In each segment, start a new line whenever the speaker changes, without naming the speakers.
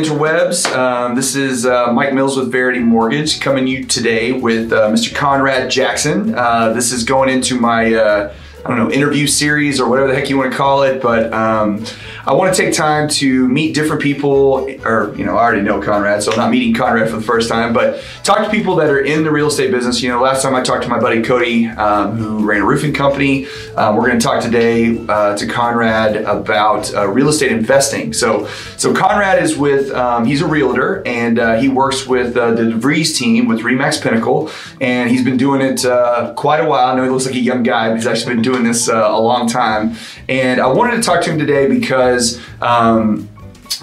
interwebs. Um, this is uh, Mike Mills with Verity Mortgage coming to you today with uh, Mr. Conrad Jackson. Uh, this is going into my uh, Don't know interview series or whatever the heck you want to call it, but um, I want to take time to meet different people. Or you know, I already know Conrad, so I'm not meeting Conrad for the first time, but talk to people that are in the real estate business. You know, last time I talked to my buddy Cody, um, who ran a roofing company. Um, we're going to talk today uh, to Conrad about uh, real estate investing. So, so Conrad is with um, he's a realtor and uh, he works with uh, the DeVries team with Remax Pinnacle, and he's been doing it uh, quite a while. I know he looks like a young guy, but he's actually been doing this uh, a long time. And I wanted to talk to him today because. Um,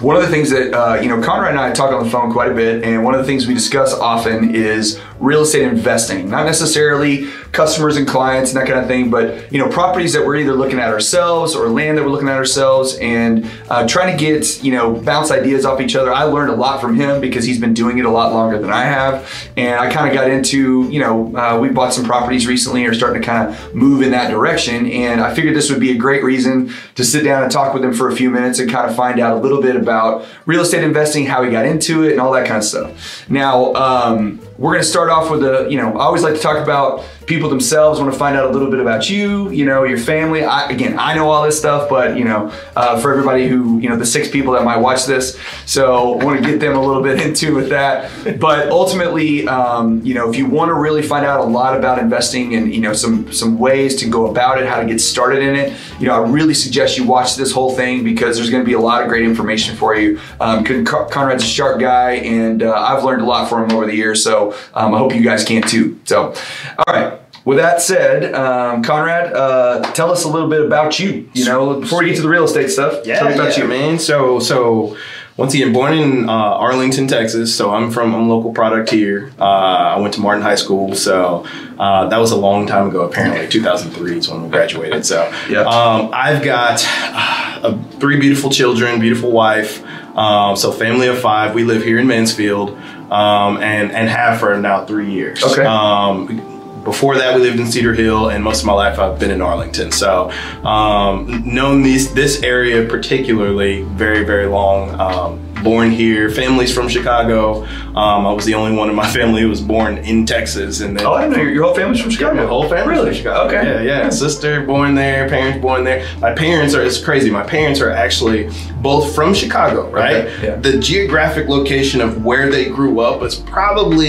one of the things that uh, you know conrad and i talk on the phone quite a bit and one of the things we discuss often is real estate investing. Not necessarily customers and clients and that kind of thing but you know properties that we're either looking at ourselves or land that we're looking at ourselves and uh, trying to get you know bounce ideas off each other. I learned a lot from him because he's been doing it a lot longer than i have. And i kind of got into you know uh, we bought some properties recently and are starting to kind of move in that direction. And i figured this would be a great reason to sit down and talk with him for a few minutes and kind of find out a little bit about real estate investing how he got into it and all that kind of stuff. Now um, we're to start off with a, you know, I always like to talk about people themselves, want to find out a little bit about you, you know, your family. I, again, I know all this stuff, but, you know, uh, for everybody who, you know, the six people that might watch this, so want to get them a little bit into with that. But ultimately, um, you know, if you want to really find out a lot about investing and, you know, some, some ways to go about it, how to get started in it, you know, I really suggest you watch this whole thing because there's to be a lot of great information for you. Um, Conrad's a sharp guy and uh, I've learned a lot from him over the years. So, um, I hope you guys can too. So, all right. With that said, um, Conrad, uh, tell us a little bit about you. You know, before we get to the real estate stuff,
yeah,
tell me about
yeah,
you,
man. So, so once again, born in uh, Arlington, Texas. So I'm from I'm a local product here. Uh, I went to Martin High School, so uh, that was a long time ago. Apparently, 2003 is when we graduated. So
Yeah.
um, I've got uh, three beautiful children, beautiful wife. Um, so family of five. We live here in Mansfield, um, and and have for now three years.
Okay.
Um, before that, we lived in Cedar Hill, and most of my life I've been in Arlington. So, um, known these this area particularly very very long. Born here, families from Chicago. Um, I was the only one in my family who was born in Texas, and then
Oh, I didn't know your, your whole family's from Chicago.
my whole family
Really?
from Chicago.
Okay.
Yeah, yeah. Sister born there, parents born there. My parents are it's crazy. My parents are actually both from Chicago, right?
Okay, yeah.
The geographic location of where they grew up was probably,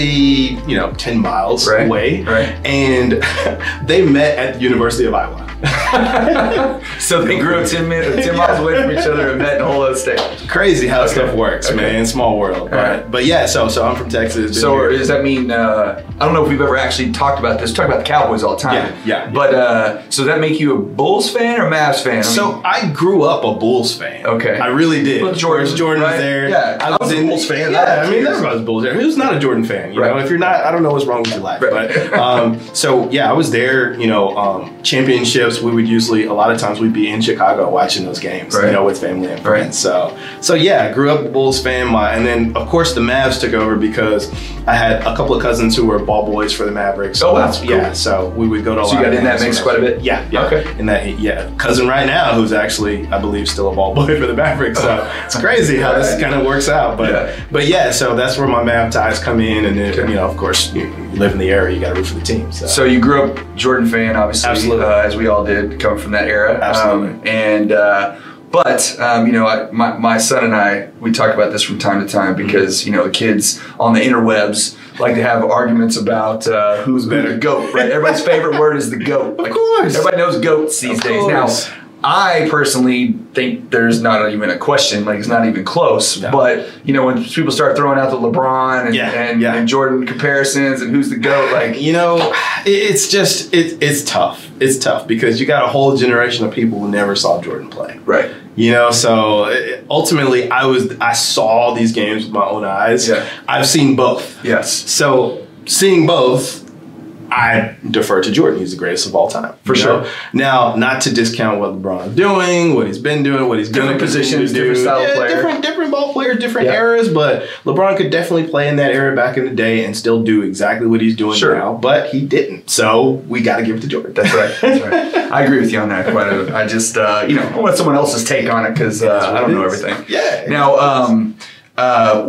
you know, 10 miles
Right,
away.
right.
And they met at the University of Iowa.
So they grew up 10, minutes, 10 miles away from each other and met in a whole other state.
Crazy how
Okay,
stuff works,
okay.
man. Small world. But, but yeah, so so I'm from Texas.
So
here-
does that mean, uh, I don't know if we've ever actually talked about this, talk about the Cowboys all the time.
Yeah, yeah.
But uh, so does that make you a Bulls fan or Mavs fan? I
So I grew up a Bulls fan.
Okay.
I really did.
Well, Jordan,
Jordan, Jordan
right?
was there.
Yeah, I was a Bulls fan.
Yeah,
I
I mean,
was.
everybody's a Bulls fan. Who's not a Jordan fan? You
Right.
know, if you're not, I don't know what's wrong with your life.
Right.
But um, so yeah, I was there. You know, um, championships. We would usually a lot of times we'd be in Chicago watching those games.
Right.
You know, with family and friends.
Right.
So so yeah, grew up Bulls fan. My and then of course the Mavs took over because I had a couple of cousins who were ball boys for the Mavericks.
Oh, wow.
that's-
Cool.
yeah. So we would go to.
So you got in that mix quite a bit?
Yeah. Yeah.
Okay.
And that yeah, cousin right now who's actually I believe still a ball boy for the Mavericks. So it's crazy how this kind of works out. But
Yeah.
but yeah, so that's where my Mav ties come in, and then you know of course you, you live in the area, you got to root for the team. So,
So you grew up Jordan fan, obviously,
Absolutely.
Uh, as we all did, coming from that era.
Absolutely.
Um, and uh, but um, you know, I, my my son and I, we talk about this from time to time because you know the kids on the interwebs like to have arguments about uh, who's better, goat. Right? Everybody's favorite word is the goat. Of
course.
everybody knows goats these
Of
days.
course.
Now. I personally think there's not even a question, like it's not even close.
No.
But you know, when people start throwing out the LeBron and,
Yeah,
and,
yeah.
and Jordan comparisons and who's the goat, like
you know, it's just it, it's tough. It's tough because you got a whole generation of people who never saw Jordan play.
right.
You know, so uh, ultimately, I was I saw these games with my own eyes.
Yeah.
I've seen both.
Yes.
So seeing both, I defer to Jordan. He's the greatest of all time,
For sure.
Now, not to discount what LeBron's doing, what he's been doing, what he's going to
Different positions,
to do.
different style
yeah,
player.
different different ball players, different
Yeah.
eras. But LeBron could definitely play in that era back in the day and still do exactly what he's doing
Sure.
now. But he didn't, so we got to give it to Jordan.
That's right. That's right. I agree with you on that quite a bit. I just, uh, you know, I want someone else's take on it because uh, I don't know everything.
Yeah.
Now, um, uh,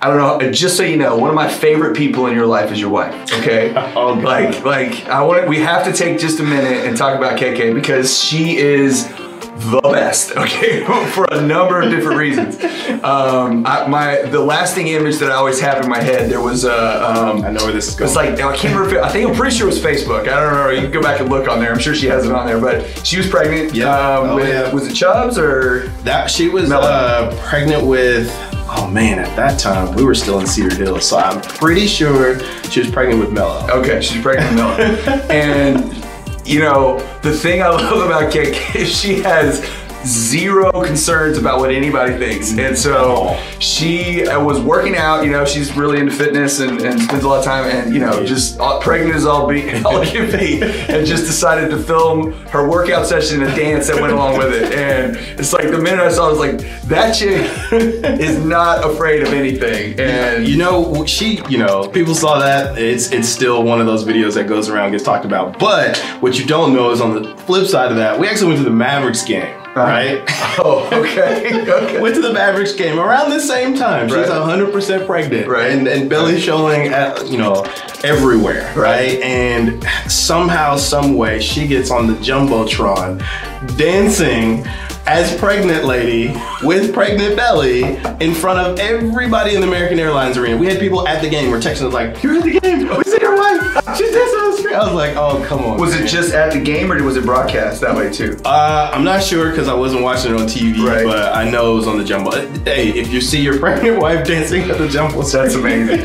I don't know. Just so you know, one of my favorite people in your life is your wife. Okay,
Oh,
like like I want. We have to take just a minute and talk about KK because she is the best. Okay, for a number of different reasons. Um, I, my the lasting image that I always have in my head there was uh, um,
I know where this is going.
it's like I can't remember. I think I'm pretty sure it was Facebook. I don't remember. You can go back and look on there. I'm sure she has it on there. But she was pregnant.
Yeah.
Um,
Oh,
with,
yeah.
Was it Chubbs or?
That she was uh, pregnant with. Oh man, at that time we were still in Cedar Hill, so I'm pretty sure she was pregnant with Mello.
Okay, she's pregnant with Melanie. and you know the thing I love about KK is she has zero concerns about what anybody thinks. And so she uh, was working out, you know, she's really into fitness and, and spends a lot of time and, you know, just all, pregnant as all be, all can be and just decided to film her workout session and a dance that went along with it. And it's like the minute I saw it, I was like, that chick is not afraid of anything. And
You know, she, you know, people saw that. It's it's still one of those videos that goes around, gets talked about. But what you don't know is on the flip side of that, we actually went to the Mavericks game, right?
oh, okay. okay.
went to the Mavericks game around the same time. She's
Right.
100% pregnant.
Right.
And, and belly showing, at, you know, everywhere. Right. And somehow, some way, she gets on the Jumbotron dancing as pregnant lady with pregnant belly in front of everybody in the American Airlines arena. We had people at the game were texting us like, you're at the game. See your wife. She's dancing on the street. I was like, oh, come on.
Was it just at the game or was it broadcast that way too?
Uh, I'm not sure because I wasn't watching it on TV,
Right.
but I know it was on the jumbo. Hey, if you see your pregnant wife dancing at the jumbo,
That's amazing.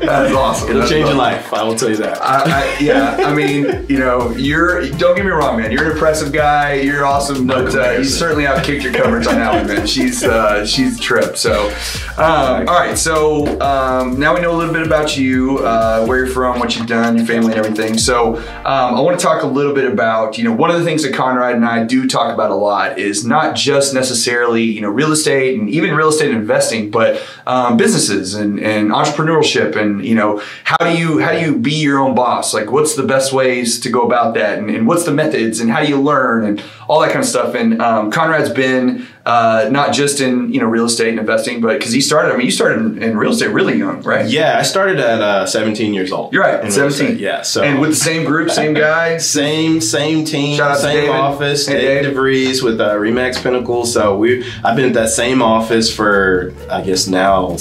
That is awesome.
It'll
That's
change your life. I will tell you that.
I, I, yeah, I mean, you know, you're. Don't get me wrong, man. You're an impressive guy. You're awesome,
No
but uh, you certainly outkicked your coverage on that one, man. She's uh, she's a trip. So, um, all right. So um, now we know a little bit about you, uh, where you're from, what you've done, your family, and everything. So um, I want to talk a little bit about, you know, one of the things that Conrad and I do talk about a lot is not just necessarily, you know, real estate and even real estate investing, but um, businesses and, and entrepreneurship and you know how do you how do you be your own boss? Like what's the best ways to go about that? And, and what's the methods and how do you learn and all that kind of stuff? And um, conrad's been uh, not just in you know real estate and investing but because he started i mean you started in, in real estate really young right
yeah, I started at uh, 17 years old.
you're right
in
17
estate. Yeah, so
and with the same group same guy,
same same team,
Shout out to
same office,
Hey,
Dave
Dave.
DeVries with uh, Remax Pinnacle. So we, I've been at that same office for I guess now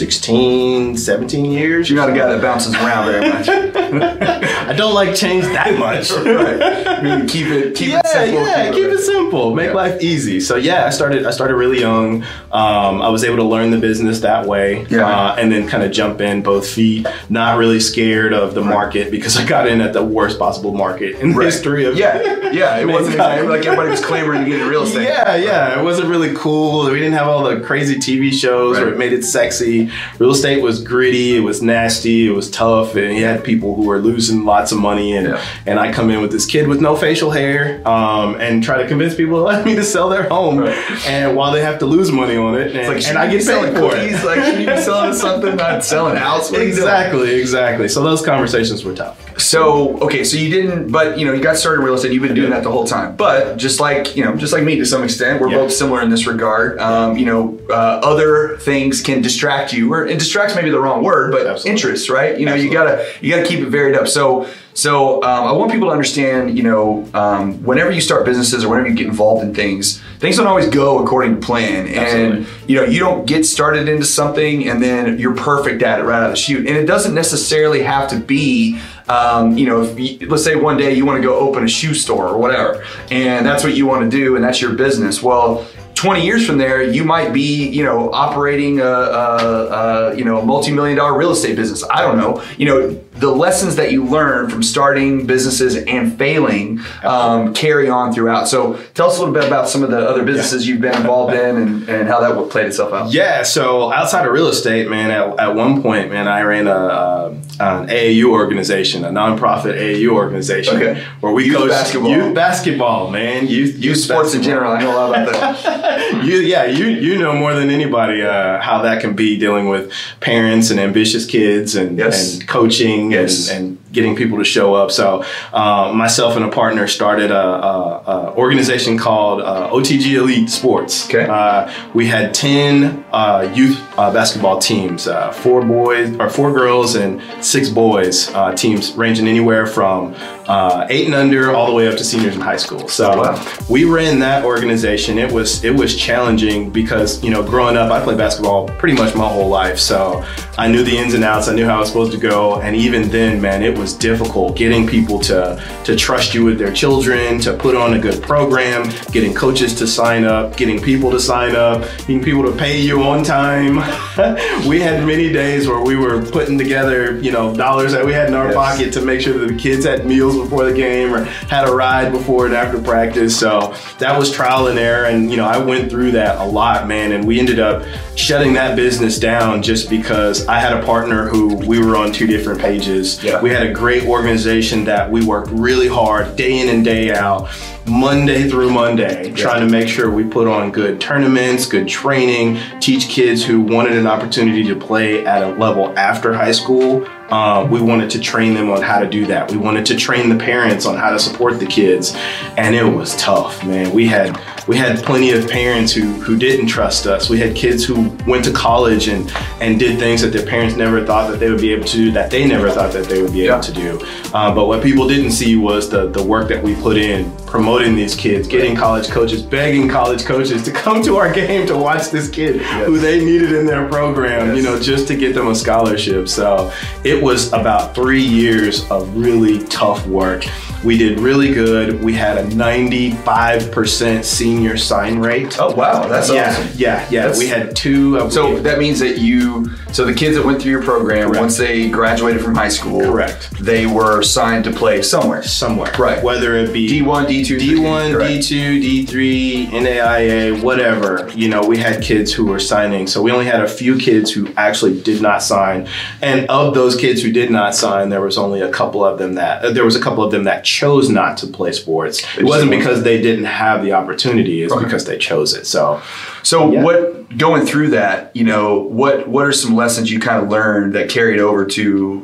16, 17 years.
you're not a guy that bounces around very much
I don't like change that much.
right i mean keep it keep
yeah,
it simple
yeah, keep it simple, make
Yeah.
life easy. So yeah, I started. I started really young. Um, I was able to learn the business that way,
Yeah.
uh, and then kind of jump in both feet. Not really scared of the market because I got in at the worst possible market in the history of
yeah yeah it wasn't exactly like everybody was clamoring to get into real estate
Yeah, yeah, it wasn't really cool. We didn't have all the crazy TV shows
Right.
where it made it sexy. Real estate was gritty, it was nasty, it was tough, and you had people who were losing lots of money. And
Yeah.
and I come in with this kid with no facial hair, um, and try to convince people to let me to sell their home,
Right.
and while they have to lose money on it, and,
It's like,
and
should
I get paid
selling
for
cookies?
it.
Like, should you be selling something, not selling a house? What are you doing?
Exactly, exactly. So those conversations were tough.
So okay, so you didn't, but you know, you got started in real estate. You've been doing that the whole time. But just like you know, just like me to some extent, we're
Yeah.
both similar in this regard. Um, you know, uh, other things can distract you, or and distracts maybe the wrong word, but
Absolutely.
interest, right? You know, you gotta you gotta keep it varied up. So so um, I want people to understand, you know, um, whenever you start businesses or whenever you get involved in things, things don't always go according to plan, and
Absolutely.
you know, you don't get started into something and then you're perfect at it right out of the chute. And it doesn't necessarily have to be, um, you know, if you, let's say one day you want to go open a shoe store or whatever, and that's what you want to do, and that's your business. Well. 20 years from there, you might be, you know, operating a, a, a you know, a multi-million dollar real estate business. I don't know. You know, the lessons that you learn from starting businesses and failing um, carry on throughout. So tell us a little bit about some of the other businesses you've been involved in and, and how that played itself out.
Yeah, so outside of real estate, man, at, at one point, man, I ran a, a an AAU organization, a nonprofit AAU organization,
Okay.
where we
Youth
coach
basketball.
youth basketball, man, youth
Youth sports in general, I know a lot about that.
you, yeah, you you know more than anybody uh, how that can be dealing with parents and ambitious kids and,
Yes.
and coaching
Yes.
and, and getting people to show up. So uh, myself and a partner started a, a, a organization called uh, OTG Elite Sports.
Okay.
Uh, we had ten uh, youth uh, basketball teams, uh, four boys or four girls and six boys uh, teams, ranging anywhere from uh, eight and under all the way up to seniors in high school. So
Wow.
we ran that organization. It was it was challenging because you know growing up, I played basketball pretty much my whole life, so I knew the ins and outs. I knew how I was supposed to go, and even then, man, it was difficult getting people to to trust you with their children, to put on a good program, getting coaches to sign up, getting people to sign up, getting people to pay you on time. we had many days where we were putting together, you know, dollars that we had in our
Yes.
pocket to make sure that the kids had meals before the game or had a ride before and after practice. So that was trial and error. And, you know, I went through that a lot, man. And we ended up shutting that business down just because I had a partner who we were on two different pages.
Yeah.
We had a great organization that we worked really hard day in and day out. Monday through Monday, trying to make sure we put on good tournaments, good training, teach kids who wanted an opportunity to play at a level after high school. Uh, we wanted to train them on how to do that. We wanted to train the parents on how to support the kids, and it was tough, man. We had we had plenty of parents who who didn't trust us. We had kids who went to college and and did things that their parents never thought that they would be able to do, that they never thought that they would be
Yeah.
able to do. Uh, but what people didn't see was the the work that we put in promoting these kids, getting college coaches, begging college coaches to come to our game to watch this kid who they needed in their program, you know, just to get them a scholarship. So it was about three years of really tough work. We did really good. We had a 95% senior sign rate.
Oh wow, that's
yeah,
awesome.
yeah, yeah.
That's-
we had two. uh,
So
we-
that means that you, so the kids that went through your program,
Correct.
once they graduated from high school,
Correct.
they were signed to play somewhere.
somewhere,
Right.
Whether it be
D1, D2,
D1,
correct.
D2, D3, NAIA, whatever. You know, we had kids who were signing. So we only had a few kids who actually did not sign. And of those kids who did not sign, there was only a couple of them that uh, there was a couple of them that chose not to play sports. It wasn't because they didn't have the opportunity, it's
Right.
because they chose it. So
So
Yeah.
what going through that, you know, what what are some lessons you kind of learned that carried over to,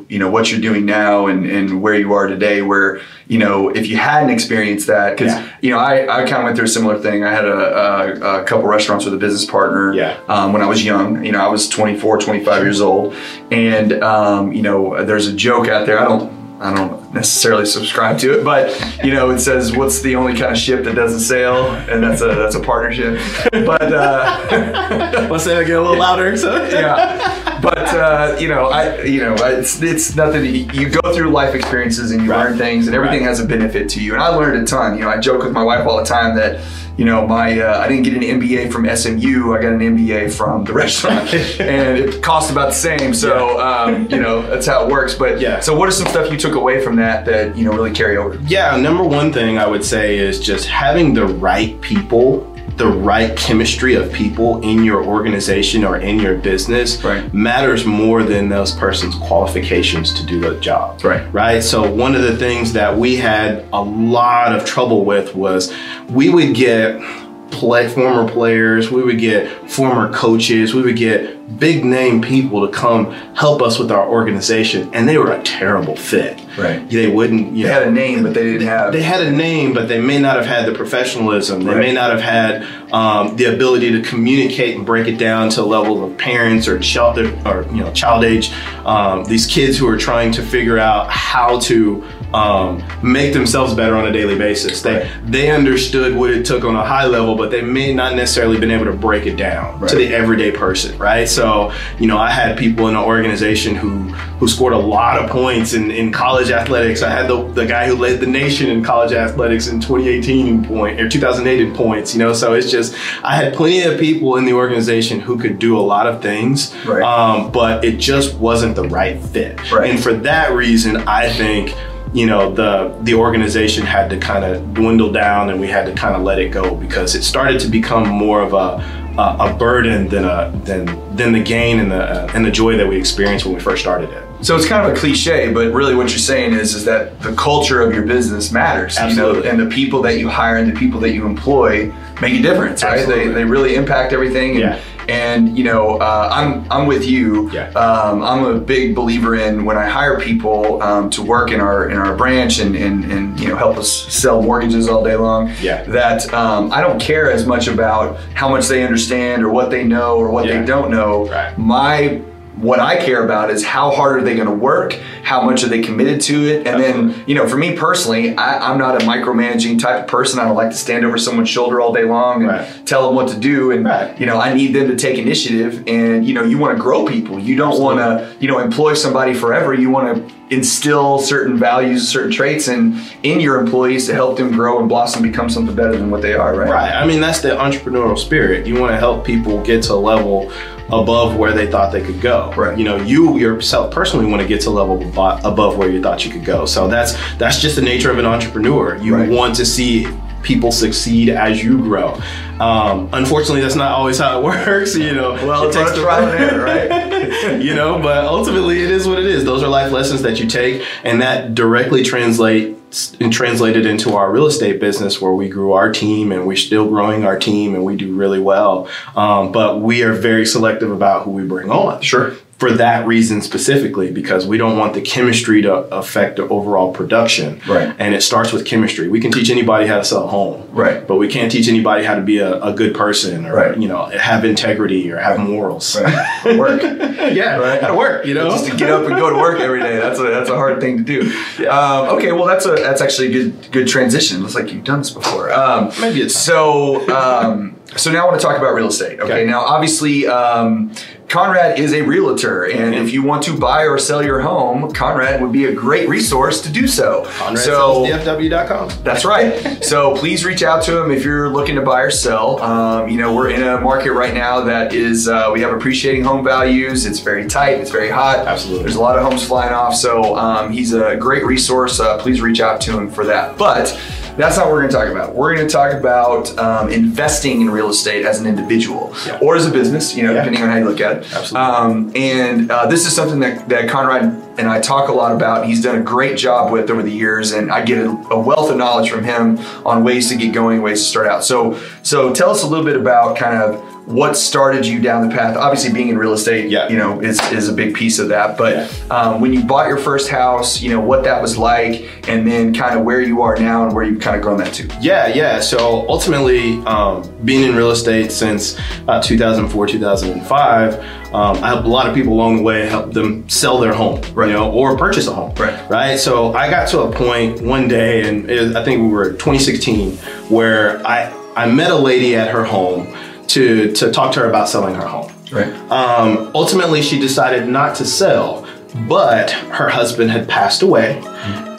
you know, what you're doing now and, and where you are today where, you know, if you hadn't experienced that, because
Yeah.
you know, I, I kind of went through a similar thing. I had a, a, a couple restaurants with a business partner
Yeah.
um, when I was young. You know, I was 24, 25 years old. And, um, you know, there's a joke out there. I don't, I don't necessarily subscribe to it, but you know, it says, "What's the only kind of ship that doesn't sail?" And that's a that's a partnership. But uh,
let's say I get a little louder. So
yeah, but uh, you know, I you know, it's it's nothing. You go through life experiences and you
Right.
learn things, and everything
Right.
has a benefit to you. And I learned a ton. You know, I joke with my wife all the time that. You know, my uh, I didn't get an MBA from SMU. I got an MBA from the restaurant, and it cost about the same. So, um, you know, that's how it works. But
Yeah.
So, what are some stuff you took away from that that you know really carry over?
Yeah, number one thing I would say is just having the right people, the right chemistry of people in your organization or in your business
Right.
matters more than those person's qualifications to do the job.
Right.
Right. So one of the things that we had a lot of trouble with was we would get play former players, we would get former coaches, we would get big name people to come help us with our organization and they were a terrible fit.
Right.
They wouldn't you
They
know,
had a name, but they didn't have.
they had a name, but they may not have had the professionalism. They
Right.
may not have had um, the ability to communicate and break it down to a level of parents or child or you know child age. Um, these kids who are trying to figure out how to um, make themselves better on a daily basis. They
Right.
they understood what it took on a high level, but they may not necessarily been able to break it down
Right.
to the everyday person, right? So you know, I had people in the organization who who scored a lot of points in, in college athletics. I had the, the guy who led the nation in college athletics in 2018 in point or 2008 in points. You know, so it's just I had plenty of people in the organization who could do a lot of things,
Right.
um, but it just wasn't the right fit. And for that reason, I think you know the the organization had to kind of dwindle down and we had to kind of let it go because it started to become more of a a, a burden than a than than the gain and the uh, and the joy that we experienced when we first started it.
So it's kind of a cliche, but really what you're saying is is that the culture of your business matters.
Absolutely.
You know, and the people that you hire and the people that you employ make a difference, right? They, they really impact everything. And,
Yeah.
And you know, uh, I'm I'm with you.
Yeah.
Um, I'm a big believer in when I hire people um, to work in our in our branch and, and and you know help us sell mortgages all day long.
Yeah.
That um, I don't care as much about how much they understand or what they know or what
Yeah.
they don't know.
Right.
My what I care about is how hard are they going to work, how much are they committed to it, and then you know, for me personally, I, I'm not a micromanaging type of person. I don't like to stand over someone's shoulder all day long and
Right.
tell them what to do. And
Right.
you know, I need them to take initiative. And you know, you want to grow people. You don't want to you know employ somebody forever. You want to instill certain values, certain traits in in your employees to help them grow and blossom, become something better than what they are. Right.
Right. I mean, that's the entrepreneurial spirit. You want to help people get to a level above where they thought they could go.
Right.
You know, you yourself personally want to get to a level above where you thought you could go. So that's that's just the nature of an entrepreneur. You
Right.
want to see people succeed as you grow. Um, unfortunately, that's not always how it works. You know,
Well,
It takes
a
the-
trial and error, right?
you know, but ultimately it is what it is. Those are life lessons that you take, and that directly translates and translated into our real estate business where we grew our team and we're still growing our team and we do really well. Um, but we are very selective about who we bring on.
Sure.
For that reason specifically, because we don't want the chemistry to affect the overall production.
Right.
And it starts with chemistry. We can teach anybody how to sell a home.
Right.
But we can't teach anybody how to be a, a good person or,
Right.
you know, have integrity or have morals.
Right. Work.
yeah,
Right.
gotta work, you know.
just to get up and go to work every day. That's a that's a hard thing to do. Um, okay, well that's a that's actually a good good transition. Looks like you've done this before. Um,
Maybe it's-
so. Um, so now I want to talk about real estate. Okay,
Okay.
now obviously. Um, Conrad is a realtor, and if you want to buy or sell your home, Conrad would be a great resource to do so. so,
ConradSellsDFW.com.
that's right. So please reach out to him if you're looking to buy or sell. Um, you know, we're in a market right now that is, uh, we have appreciating home values. It's very tight, it's very hot.
Absolutely.
There's a lot of homes flying off. So um, he's a great resource. Uh, please reach out to him for that. But that's not what we're going to talk about. We're going to talk about um, investing in real estate as an individual
Yeah.
or as a business, you know,
Yeah.
depending on how you look at it.
Absolutely.
Um, and uh, this is something that, that Conrad and I talk a lot about. He's done a great job with over the years, and I get a, a wealth of knowledge from him on ways to get going, ways to start out. So, so tell us a little bit about kind of what started you down the path. Obviously, being in real estate,
Yeah.
you know, is, is a big piece of that. But
Yeah.
um, when you bought your first house, you know what that was like, and then kind of where you are now and where you've kind of grown that to.
Yeah, yeah. So ultimately, um, being in real estate since uh, 2004, 2005, um, I helped a lot of people along the way, help them sell their home,
Right.
you know, or purchase a home,
Right.
Right. So I got to a point one day, and it, I think we were 2016, where I I met a lady at her home to to talk to her about selling her home.
Right.
Um, ultimately, she decided not to sell, but her husband had passed away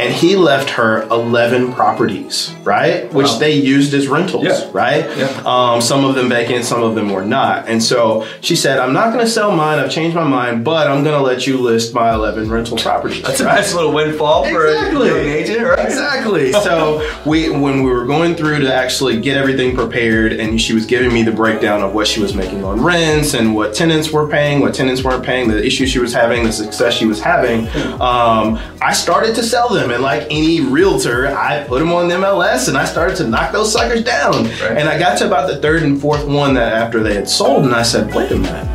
and he left her 11 properties, right? Which
Wow.
they used as rentals,
Yeah.
right?
Yeah.
Um, some of them vacant, some of them were not. And so she said, I'm not going to sell mine. I've changed my mind, but I'm going to let you list my 11 rental properties.
That's a nice little windfall for
Exactly.
a young agent, right?
Exactly. So we, when we were going through to actually get everything prepared, and she was giving me the breakdown of what she was making on rents and what tenants were paying, what tenants weren't paying, the issues she was having, the success she was having, um, I started to sell them. And like any realtor, I put them on the MLS, and I started to knock those suckers down.
Right.
And I got to about the third and fourth one that after they had sold, and I said, wait a minute,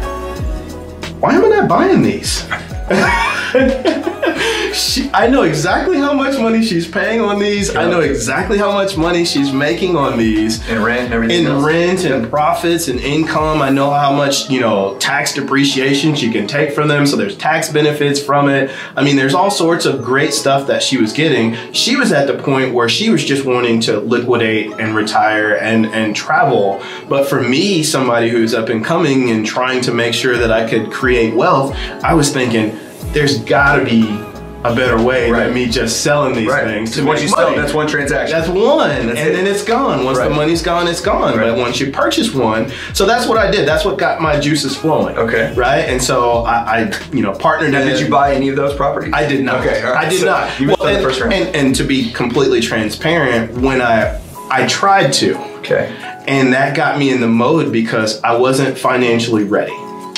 why am I not buying these? she, I know exactly how much money she's paying on these. I know exactly how much money she's making on these.
And rent and everything
In
else.
rent and profits and income, I know how much, you know, tax depreciation she can take from them. So there's tax benefits from it. I mean, there's all sorts of great stuff that she was getting. She was at the point where she was just wanting to liquidate and retire and, and travel. But for me, somebody who's up and coming and trying to make sure that I could create wealth, I was thinking, there's gotta be a better way
Right.
than me just selling these
Right.
things to
once you sell,
money.
that's one transaction.
That's one, and
it.
then it's gone. Once
Right.
the money's gone, it's gone. But once you purchase one, so that's what I did. That's what got my juices flowing.
Okay.
Right, and so I, I you know, partnered.
Now,
in
did you buy any of those properties?
I did not.
Okay.
I did
So
not.
You
Well, and,
first round.
and and to be completely transparent, when I I tried to,
okay,
and that got me in the mode because I wasn't financially ready.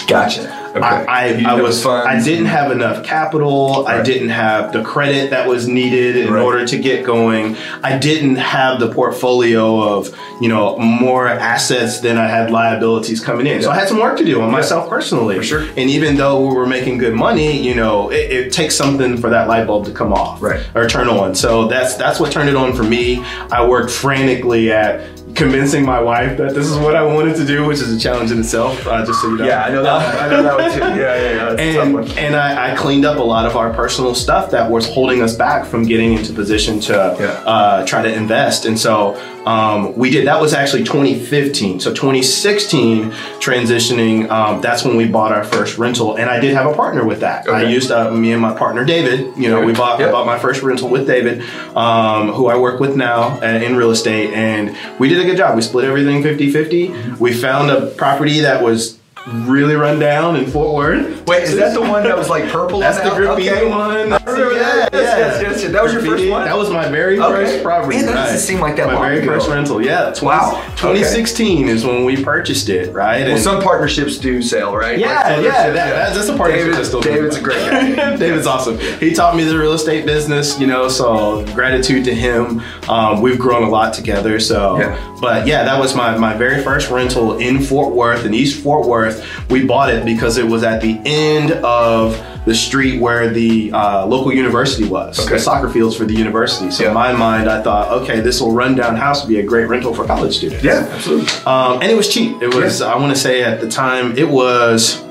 gotcha. Okay.
I,
didn't
I, I
have
was. I didn't have enough capital. I didn't have the credit that was needed in
Right.
order to get going. I didn't have the portfolio of you know more assets than I had liabilities coming in. So I had some work to do on myself personally.
For sure.
And even though we were making good money, you know, it, it takes something for that light bulb to come off
Right.
or turn on. So that's that's what turned it on for me. I worked frantically at convincing my wife that this is what I wanted to do, which is a challenge in itself. Uh, just so you know.
Yeah, I know that. I know that one too. Yeah, yeah, yeah. That's a tough
And, and I, I cleaned up a lot of our personal stuff that was holding us back from getting into position to
Yeah.
uh, try to invest. And so um, we did. That was actually 2015. So 2016 transitioning. Um, that's when we bought our first rental, and I did have a partner with that. I used uh, me and my partner David. You know, we bought
Yeah.
I bought my first rental with David, um, who I work with now uh, in real estate, and we did a good job. We split everything 50-50. Mm-hmm. We found a property that was really run down in Fort Worth.
Wait, is that the one that was like purple?
That's
on
the graffiti
okay.
one.
Remember that. Yes, yes, yes, yes. That was your first one?
That was my very
Okay.
first property.
Man, that doesn't
right.
seem like that
My
long
very
ago.
first rental. Yeah. 20,
Wow.
2016 is when we purchased it, right?
Well,
And-
some partnerships do sell, right?
yeah,
Like,
yeah, that, that- that's a partnership
David-
that's still
David's a great guy.
David's awesome. He taught me the real estate business, you know, so gratitude to him. Um, we've grown a lot together. So,
Yeah.
but yeah, that was my, my very first rental in Fort Worth, in East Fort Worth. We bought it because it was at the end of the street where the uh, local university was,
Okay.
the soccer fields for the university. So,
Yeah.
in my mind, I thought, okay, this will run down house would be a great rental for college students.
Yeah, absolutely.
Um, and it was cheap. It was, I want to say at the time, it was,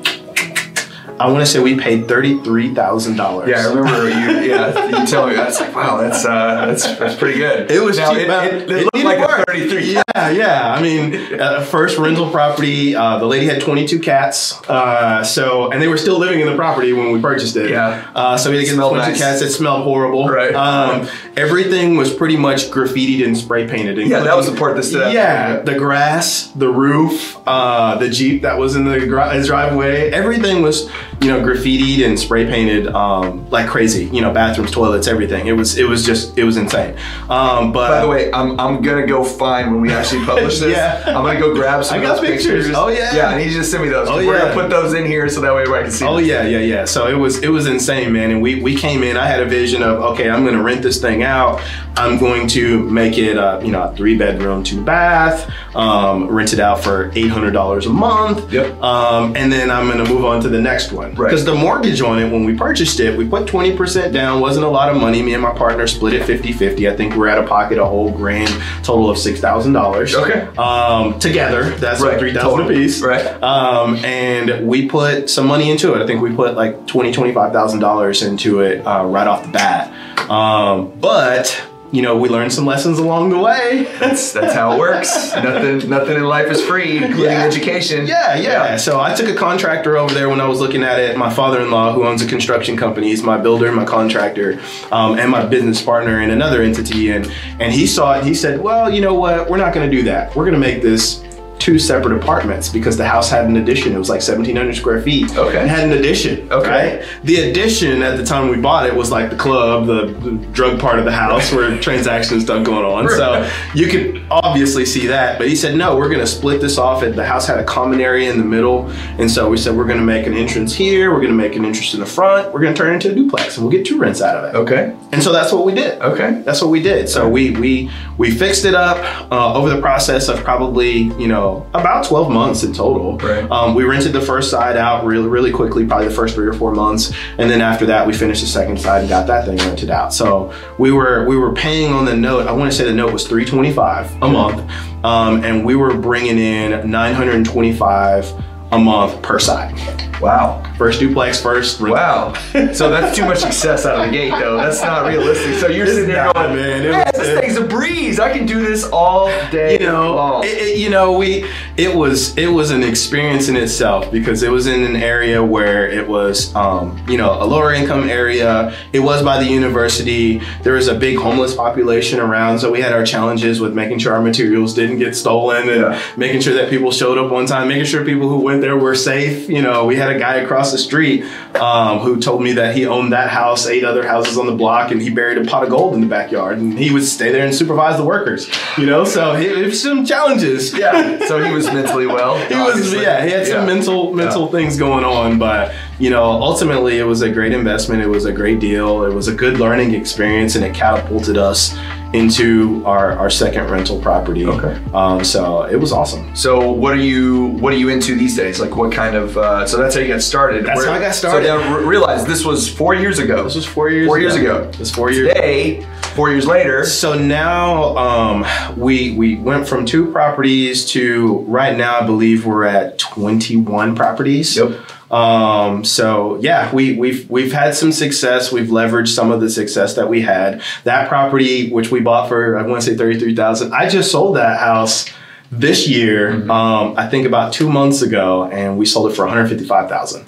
I want to say we paid $33,000.
Yeah, I remember you. Yeah, you tell me. That's like, wow, that's uh, that's that's pretty good.
It was
now,
cheap.
It, it, it,
It
looked like
work.
a 33.
Yeah, yeah. I mean, uh, first rental property. Uh, the lady had 22 cats. Uh, so, and they were still living in the property when we purchased it.
Yeah.
Uh, so we had to get 22
nice.
cats. It smelled horrible.
Right.
Um, everything was pretty much graffitied and spray painted.
Yeah, that was the part that stood out.
Yeah, the grass, the roof, uh, the jeep that was in the gra- driveway. Everything was, you know, graffitied and spray painted um, like crazy. You know, bathrooms, toilets, everything. It was it was just it was insane. Um, but
By the way, I'm, I'm gonna go find when we actually publish this.
Yeah.
I'm gonna go grab some
I
of
got
those
pictures. Oh, yeah.
Yeah, I need you to send me those.
Oh,
We're
yeah.
gonna put those in here so that way I can see.
Oh
them.
yeah, yeah, yeah. So it was it was insane, man. And we we came in. I had a vision of okay, I'm going to rent this thing out. I'm going to make it a you know a three bedroom, two bath. Um, rent it out for eight hundred dollars a month.
Yep.
Um, and then I'm going to move on to the next one
Right.
because the mortgage on it when we purchased it, we put twenty percent down. wasn't a lot of money. Me and my partner split it 50-50. I think we're out of pocket a whole grand total of six thousand dollars.
Okay.
Um, together, that's
Right,
like three thousand
totally.
a piece.
Right.
Um, and we put some money into it. I think we put like twenty, twenty-five thousand dollars into it uh, right off the bat. Um, but you know, we learned some lessons along the way.
That's that's how it works. nothing nothing in life is free, including
Yeah.
education.
Yeah, yeah. So I took a contractor over there when I was looking at it. My father-in-law, who owns a construction company, he's my builder, my contractor, um, and my business partner in another entity. And and he saw it. He said, "Well, you know what? We're not going to do that. We're going to make this." Two separate apartments because the house had an addition. It was like 1,700 square feet.
Okay.
It had an addition.
Okay.
Right? The addition at the time we bought it was like the club, the, the drug part of the house where transactions stuff going on. So you could obviously see that. But he said, no, we're going to split this off. And the house had a common area in the middle. And so we said, we're going to make an entrance here. We're going to make an entrance in the front. We're going to turn it into a duplex and we'll get two rents out of it.
Okay.
And so that's what we did.
Okay.
That's what we did. So we we we fixed it up uh, over the process of probably you know about 12 months in total.
Right.
Um, we rented the first side out really really quickly, probably the first three or four months, and then after that we finished the second side and got that thing rented out. So we were we were paying on the note. I want to say the note was 325 a month, um, and we were bringing in 925 a month per side.
Wow.
First duplex, first.
Wow. So that's too much success out of the gate, though. That's not realistic. So you're
It's
sitting there going,
man. It
man,
was-
this thing's a breeze. I can do this all day
you know,
long.
it, it- you know, we it was it was an experience in itself because it was in an area where it was, um, you know, a lower income area. It was by the university. There was a big homeless population around, so we had our challenges with making sure our materials didn't get stolen and
Yeah.
making sure that people showed up on time, making sure people who went there we're safe. You know, we had a guy across the street um, who told me that he owned that house, eight other houses on the block, and he buried a pot of gold in the backyard, and he would stay there and supervise the workers. You know, so he, it was some challenges.
Yeah. So he was mentally well.
He was, yeah, he had some
Yeah.
mental mental
Yeah.
things going on, but you know, ultimately it was a great investment. It was a great deal. It was a good learning experience, and it catapulted us into our, our second rental property.
Okay.
Um, so it was awesome.
So what are you what are you into these days? Like what kind of uh, so that's how you got started.
That's how I got started.
So now realize this was four years ago.
This was four years.
four years ago.
It was four years.
Today, four years later.
So now um, we we went from two properties to right now I believe we're at 21 properties.
Yep.
Um, so yeah, we we've we've had some success. We've leveraged some of the success that we had. That property, which we bought for I want to say thirty three thousand. I just sold that house this year.
Mm-hmm.
Um, I think about two months ago, and we sold it for one hundred fifty five thousand.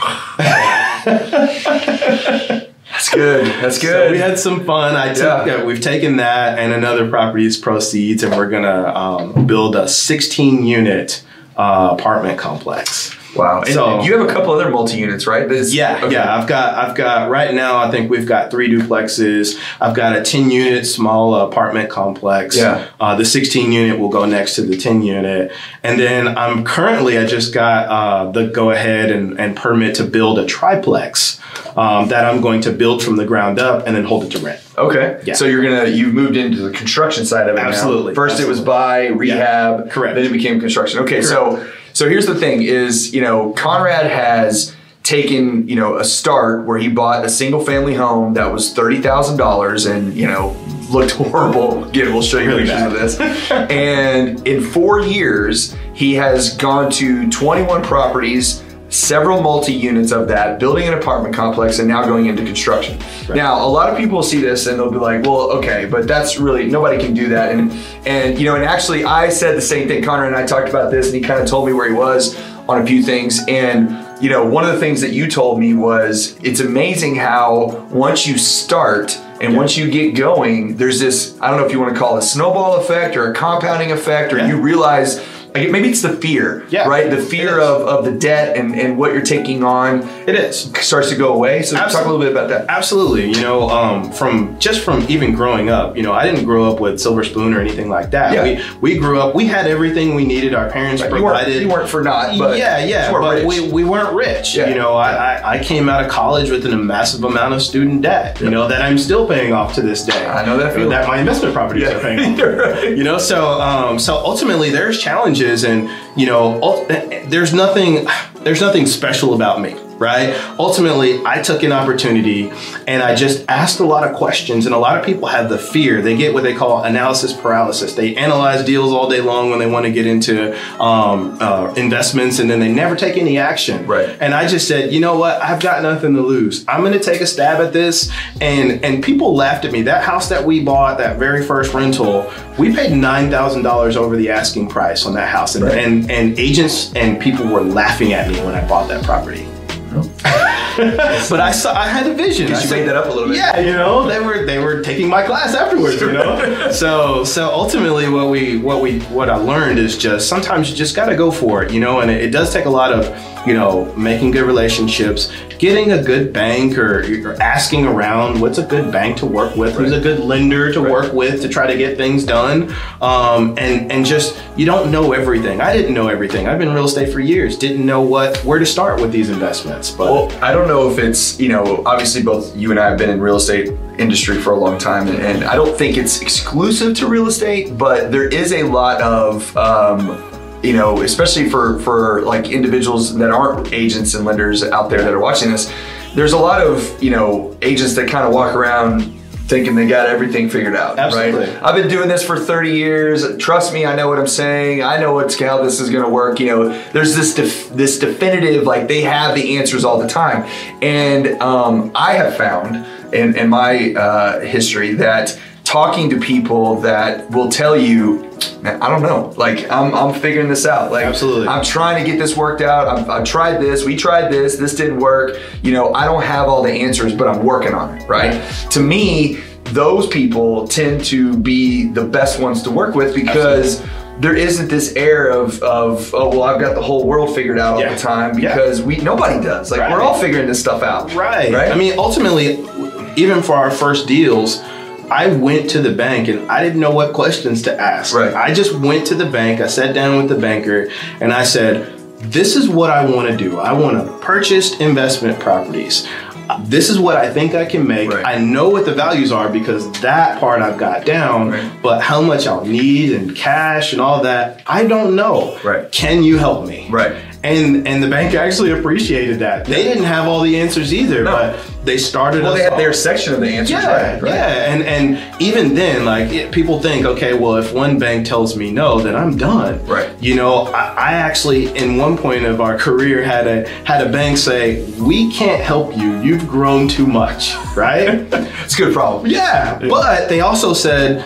That's good. That's
So
good.
we had some fun. I took
Yeah.
uh, we've taken that and another property's proceeds, and we're gonna um, build a 16 unit uh, apartment complex.
Wow. And
So-
you have a couple other multi units, right? This-
Yeah,
okay.
yeah. I've got I've got right now. I think we've got three duplexes. I've got a 10 unit small apartment complex.
Yeah.
Uh, the 16 unit will go next to the 10 unit, and then I'm currently I just got uh, the go ahead and, and permit to build a triplex um, that I'm going to build from the ground up and then hold it to rent.
Okay.
Yeah.
So you're gonna you've moved into the construction side of it now.
Absolutely.
First it was
Absolutely.
buy, rehab,
Correct.
Then it became construction. Okay. So so here's the thing: is you know Conrad has taken you know a start where he bought a single family home that was thirty thousand dollars and you know looked horrible. Again, we'll show you
Really
pictures
bad.
of this. and in four years, he has gone to 21 properties. Several multi units of that, building an apartment complex, and now going into construction. Now, a lot of people see this and they'll be like, "Well, okay, but that's really nobody can do that." And and you know, and actually, I said the same thing. Conrad and I talked about this, and he kind of told me where he was on a few things. And you know, one of the things that you told me was it's amazing how once you start and once you get going, there's this I don't know if you want to call it a snowball effect or a compounding effect, or
Yeah.
you realize. Like maybe it's the fear,
Yeah,
right? The fear of, of the debt and, and what you're taking on
It is.
starts to go away. So talk a little bit about that.
Absolutely. You know, um, from just from even growing up, you know, I didn't grow up with silver spoon or anything like that.
Yeah.
We we grew up. We had everything we needed. Our parents
You weren't,
provided.
you weren't for not, but
yeah, yeah, but
rich.
we, we weren't rich.
Yeah.
You know, I, I I came out of college with a massive amount of student debt. You know that I'm still paying off to this day.
I know that feeling.
That my investment properties are paying. off.
Right.
You know, so um, so ultimately there's challenges, and you know, eh, there's nothing there's nothing special about me, right? Ultimately, I took an opportunity and I just asked a lot of questions, and a lot of people have the fear. They get what they call analysis paralysis. They analyze deals all day long when they want to get into um, uh, investments, and then they never take any action.
Right.
And I just said, you know what? I've got nothing to lose. I'm going to take a stab at this. And and people laughed at me. That house that we bought, that very first rental, we paid nine thousand dollars over the asking price on that house, and,
Right.
and and agents and people were laughing at me when I bought that property. ¿no? But I saw I had a vision. I
you
said-
made that up a little bit.
Yeah, you know, they were they were taking my class afterwards, you know. so so ultimately what we what we what I learned is just sometimes you just got to go for it, you know, and it, it does take a lot of, you know, making good relationships, getting a good bank or, or asking around what's a good bank to work with, who's a good lender to work with to try to get things done. Um, and and just you don't know everything. I didn't know everything. I've been in real estate for years, didn't know what where to start with these investments, but
Well, I don't know if it's, you know, obviously both you and I have been in real estate industry for a long time, and, and I don't think it's exclusive to real estate, but there is a lot of, um, you know, especially for for like individuals that aren't agents and lenders out there that are watching this. There's a lot of, you know, agents that kind of walk around thinking they got everything figured out.
Absolutely.
Right? I've been doing this for 30 years. Trust me, I know what I'm saying. I know what's how this is going to work. You know, there's this def- this definitive like they have the answers all the time, and um, I have found in in my uh, history that talking to people that will tell you. Man, I don't know. Like I'm, I'm figuring this out. Like
Absolutely.
I'm trying to get this worked out. I've, I've tried this. We tried this. This didn't work. You know, I don't have all the answers, but I'm working on it. Right. To me, those people tend to be the best ones to work with because there isn't this air of, of oh well I've got the whole world figured out all
Yeah.
the time
Yeah.
because we nobody does. Like we're all figuring this stuff out.
Right.
Right.
I mean, ultimately, even for our first deals, I went to the bank and I didn't know what questions to ask.
Right.
I just went to the bank, I sat down with the banker, and I said, This is what I want to do. I want to purchase investment properties. This is what I think I can make.
Right.
I know what the values are because that part I've got down,
Right.
but how much I'll need and cash and all that, I don't know.
Right.
Can you help me?
Right.
And and the bank actually appreciated that. They didn't have all the answers either,
No.
but they started
Well, they had
off.
their section of the answers
yeah,
right. right.
yeah, and and even then, like it, people think, okay, well, if one bank tells me no, then I'm done.
Right.
You know, I, I actually, in one point of our career, had a had a bank say, "We can't help you. You've grown too much." Right.
It's a good problem.
yeah, but they also said.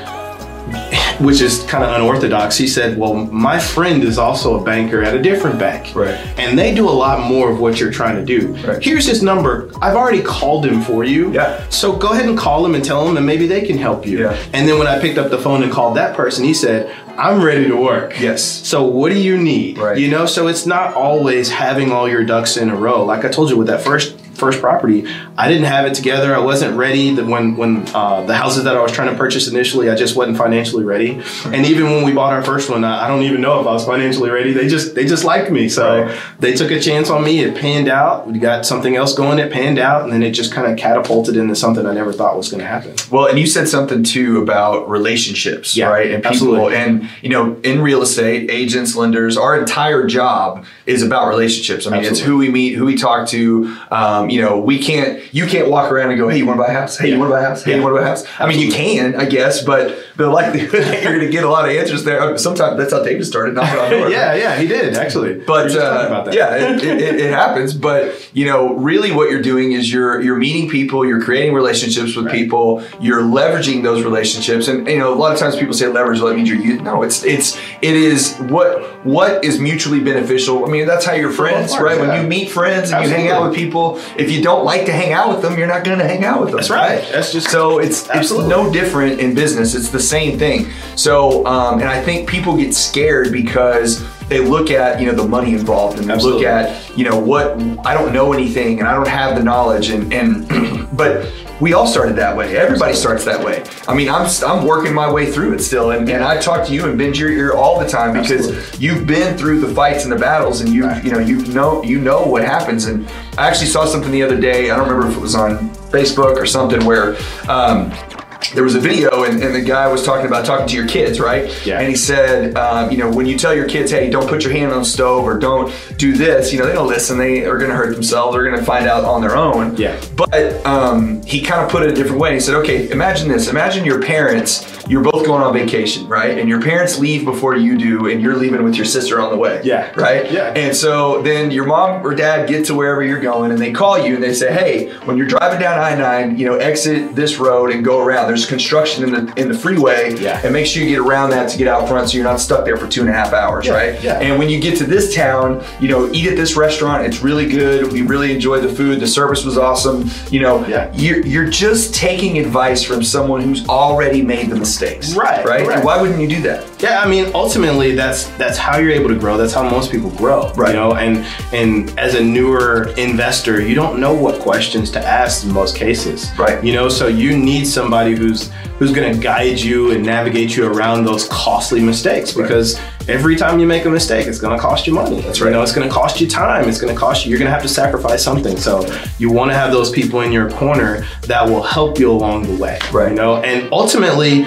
Which is kind of unorthodox. He said, Well, my friend is also a banker at a different bank.
Right.
And they do a lot more of what you're trying to do.
Right.
Here's his number. I've already called him for you.
Yeah.
So go ahead and call him and tell him, and maybe they can help you.
Yeah.
And then when I picked up the phone and called that person, he said, I'm ready to work.
Yes.
So what do you need?
Right.
You know, so it's not always having all your ducks in a row. Like I told you with that first first property, I didn't have it together. I wasn't ready. That when when uh, the houses that I was trying to purchase initially, I just wasn't financially ready. And even when we bought our first one, I I don't even know if I was financially ready. They just they just liked me, so
Right.
they took a chance on me. It panned out. We got something else going. It panned out, and then it just kind of catapulted into something I never thought was going to happen.
Well, and you said something too about relationships,
Yeah,
right? And people,
absolutely.
and you know, in real estate, agents, lenders, our entire job is about relationships. I mean, it's who we meet, who we talk to. Um, you know, we can't, you can't walk around and go, "Hey, you want to buy a house? Hey, you want to buy a house? Hey, you want to buy a house?" I mean, you can, I guess, but the likelihood that you're going to get a lot of answers there. Sometimes that's how David started knocking on doors.
yeah, yeah, he did actually.
But
were just talking
uh,
about that.
yeah, it, it, it- happens. But you know, really, what you're doing is you're you're meeting people, you're creating relationships with
Right.
people, you're leveraging those relationships. And you know, a lot of times people say leverage. Well, that means you're you. No, it's it's it is what what is mutually beneficial. I mean, that's how you're friends,
course,
right? When you meet friends and you hang out with people, if you don't like to hang out with them, you're not going to hang out with them.
That's right. That's just-
so it's it's
Absolutely.
no different in business. It's the same thing. So, um, and I think people get scared because they look at you know the money involved and they
Absolutely.
look at you know what I don't know anything and I don't have the knowledge and and but we all started that way. Everybody starts that way. I mean, I'm I'm working my way through it still, and, and I talk to you and bend your ear all the time because
Absolutely.
you've been through the fights and the battles, and you
Right.
you know you know you know what happens. And I actually saw something the other day. I don't remember if it was on Facebook or something where. Um, there was a video and, and the guy was talking about talking to your kids, right?
Yeah.
And he said, um, you know, when you tell your kids, hey, don't put your hand on the stove or don't do this, you know, they don't listen. They are going to hurt themselves. They're going to find out on their own.
Yeah.
But um, he kind of put it a different way. He said, okay, imagine this. Imagine your parents, you're both going on vacation, right? And your parents leave before you do, and you're leaving with your sister on the way.
Yeah.
Right?
Yeah.
And so then your mom or dad get to wherever you're going and they call you and they say, hey, when you're driving down I 9, you know, exit this road and go around. There's construction in the in the freeway.
Yeah.
And make sure you get around that to get out front so you're not stuck there for two and a half hours,
Yeah,
right?
yeah.
And when you get to this town, you know, eat at this restaurant. It's really good. We really enjoyed the food. The service was awesome. You know,
Yeah.
you're, you're just taking advice from someone who's already made the mistakes.
Right,
Right? And why wouldn't you do that?
Yeah, I mean, ultimately, that's that's how you're able to grow. That's how most people grow,
Right.
You know, and and as a newer investor, you don't know what questions to ask in most cases,
Right.
You know, so you need somebody who's who's going to guide you and navigate you around those costly mistakes because every time you make a mistake, it's going to cost you money. That's
right.
You know, it's going to cost you time. It's going to cost you. You're going to have to sacrifice something. So you want to have those people in your corner that will help you along the way,
Right.
You know, and ultimately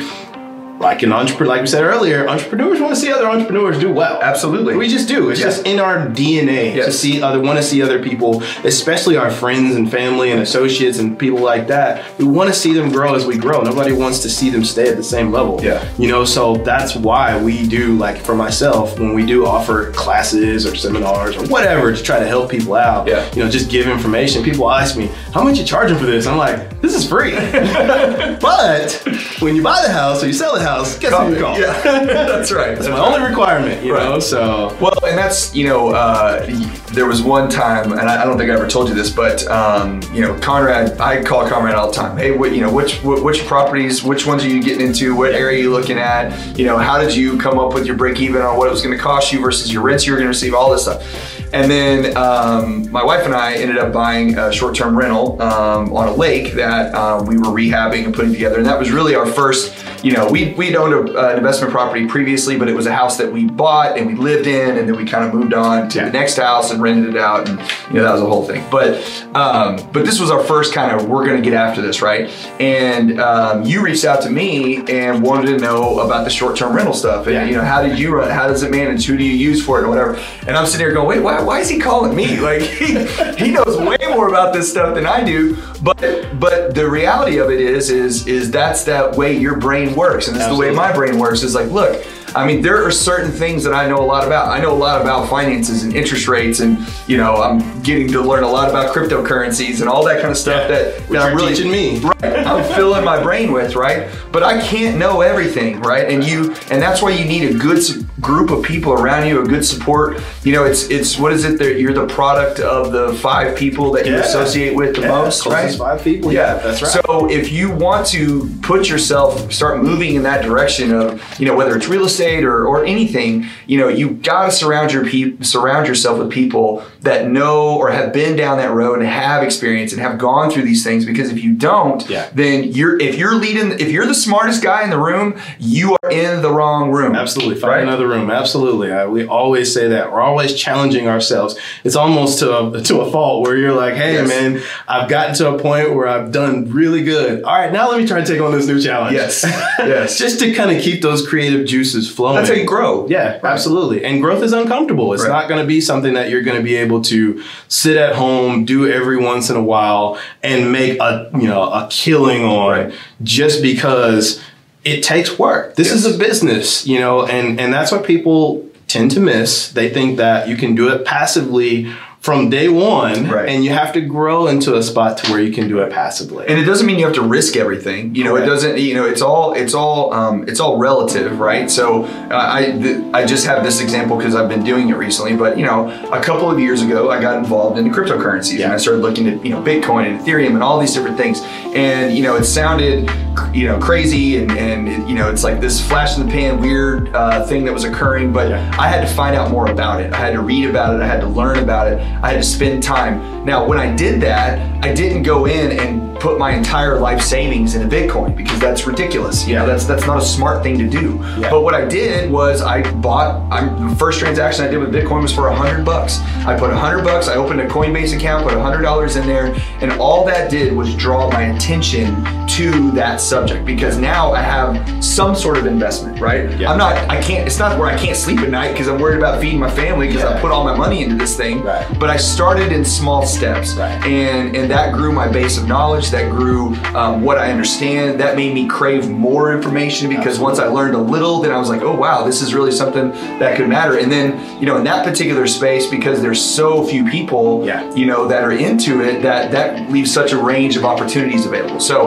like an entrepreneur, like we said earlier, entrepreneurs want to see other entrepreneurs do well.
Absolutely.
we just do. It's
Yeah.
just in our DNA to see other, want to see other people, especially our friends and family and associates and people like that. We want to see them grow as we grow. Nobody wants to see them stay at the same level.
Yeah.
you know, so that's why we do. Like for myself, when we do offer classes or seminars or whatever to try to help people out.
Yeah.
you know, just give information. People ask me, "How much you charging for this?" I'm like, "This is free." but when you buy the house or you sell the house house, guess who you call?
Yeah, that's right.
That's my only requirement, you
Right.
know. So
Well, and that's you know, uh, there was one time, and I, I don't think I ever told you this, but um, you know, Conrad, I call Conrad all the time. Hey, what, you know, which wh- which properties, which ones are you getting into? What area are you looking at? You know, how did you come up with your break even on what it was going to cost you versus your rents you were going to receive? All this stuff. And then um, my wife and I ended up buying a short-term rental um, on a lake that um, we were rehabbing and putting together, and that was really our first. You know, we we'd owned a, uh, an investment property previously, but it was a house that we bought and we lived in, and then we kind of moved on to
Yeah.
the next house and rented it out, and you know that was a whole thing. But um, but this was our first kind of we're going to get after this, right? And um, you reached out to me and wanted to know about the short-term rental stuff, and
Yeah.
you know how did you run? How does it manage? Who do you use for it, and whatever. And I'm sitting here going, wait, why, why is he calling me? Like he, he knows way more about this stuff than I do. But but the reality of it is is is that's that way your brain works, and this is the way my brain works. Is like, look. I mean, there are certain things that I know a lot about. I know a lot about finances and interest rates, and you know, I'm getting to learn a lot about cryptocurrencies and all that kind of stuff that, that I'm really
teaching me.
right i'm filling my brain with right but i can't know everything right and you and that's why you need a good group of people around you a good support you know it's it's what is it that you're the product of the five people that you associate with the
Yeah,
most right
five people.
yeah,
that's right.
So if you want to put yourself, start moving in that direction of, you know, whether it's real estate or, or anything, you know, you got to surround your people, surround yourself with people that know or have been down that road and have experience and have gone through these things. Because if you don't,
Yeah.
then you're if you're leading, if you're the smartest guy in the room, you are in the wrong room.
Absolutely, find
Right?
another room. Absolutely, I, we always say that. We're always challenging ourselves. It's almost to a, to a fault where you're like, "Hey,
Yes.
man, I've gotten to a point where I've done really good. All right, now let me try and take on this new challenge."
Yes. Yes.
just to kind of keep those creative juices flowing.
That's how you grow.
Yeah, absolutely. And growth is uncomfortable. It's
Right.
not going to be something that you're going to be able to sit at home, do every once in a while, and make a you know a killing on
Right.
just because it takes work. This is a business, you know, and and that's what people tend to miss. They think that you can do it passively from day one,
Right.
and you have to grow into a spot to where you can do it passively.
and it doesn't mean you have to risk everything you know it doesn't you know it's all it's all um, it's all relative right? So uh, i th- i just have this example because i've been doing it recently but you know a couple of years ago i got involved in the cryptocurrencies and i started looking at you know bitcoin and ethereum and all these different things. And you know it sounded you know crazy and and it, you know it's like this flash in the pan weird uh, thing that was occurring but
Yeah.
i had to find out more about it. I had to read about it. I had to learn about it i had to spend time. Now when i did that i didn't go in and put my entire life savings into bitcoin because that's ridiculous. You know that's that's not a smart thing to do.
Yeah.
but what i did was i bought i'm the first transaction i did with bitcoin was for a hundred bucks. I put a hundred bucks i opened a coinbase account put a hundred dollars in there and all that did was draw my attention to that subject because now i have some sort of investment right?
Yeah.
i'm not i can't it's not where i can't sleep at night because i'm worried about feeding my family because i put all my money into this thing.
Right.
But i started in small steps
Right.
and and that grew my base of knowledge that grew um, what i understand that made me crave more information because once i learned a little then i was like oh wow this is really something that could matter and then you know in that particular space because there's so few people
Yeah.
you know that are into it that that leaves such a range of opportunities available so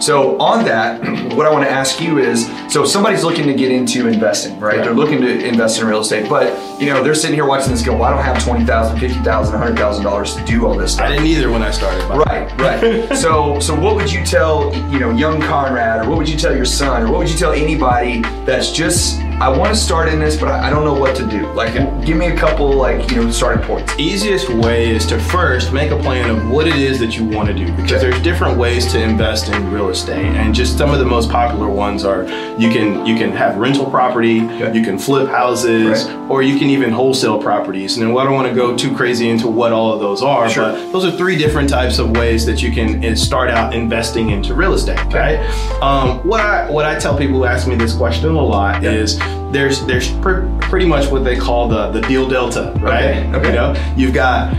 so on that what i want to ask you is so if somebody's looking to get into investing right
Right.
they're looking to invest in real estate but you know they're sitting here watching this go well i don't have 20000 50000 100000 to do all this stuff
I didn't either when I started.
Right, right. so, so what would you tell, you know, young Conrad, or what would you tell your son, or what would you tell anybody that's just, I want to start in this, but I I don't know what to do. Like, give me a couple, like, you know, starting points.
easiest way is to first make a plan of what it is that you want to do because
Okay.
there's different ways to invest in real estate and just some of the most popular ones are you can you can have rental property
Okay.
you can flip houses
Right.
or you can even wholesale properties and I don't want to go too crazy into what all of those are
Sure.
but those are three different types of ways that you can uh, start out investing into real estate okay um, what I what I tell people who ask me this question a lot
Yeah.
is there's there's pr- pretty much what they call the the deal delta right
Okay, okay.
you know you've got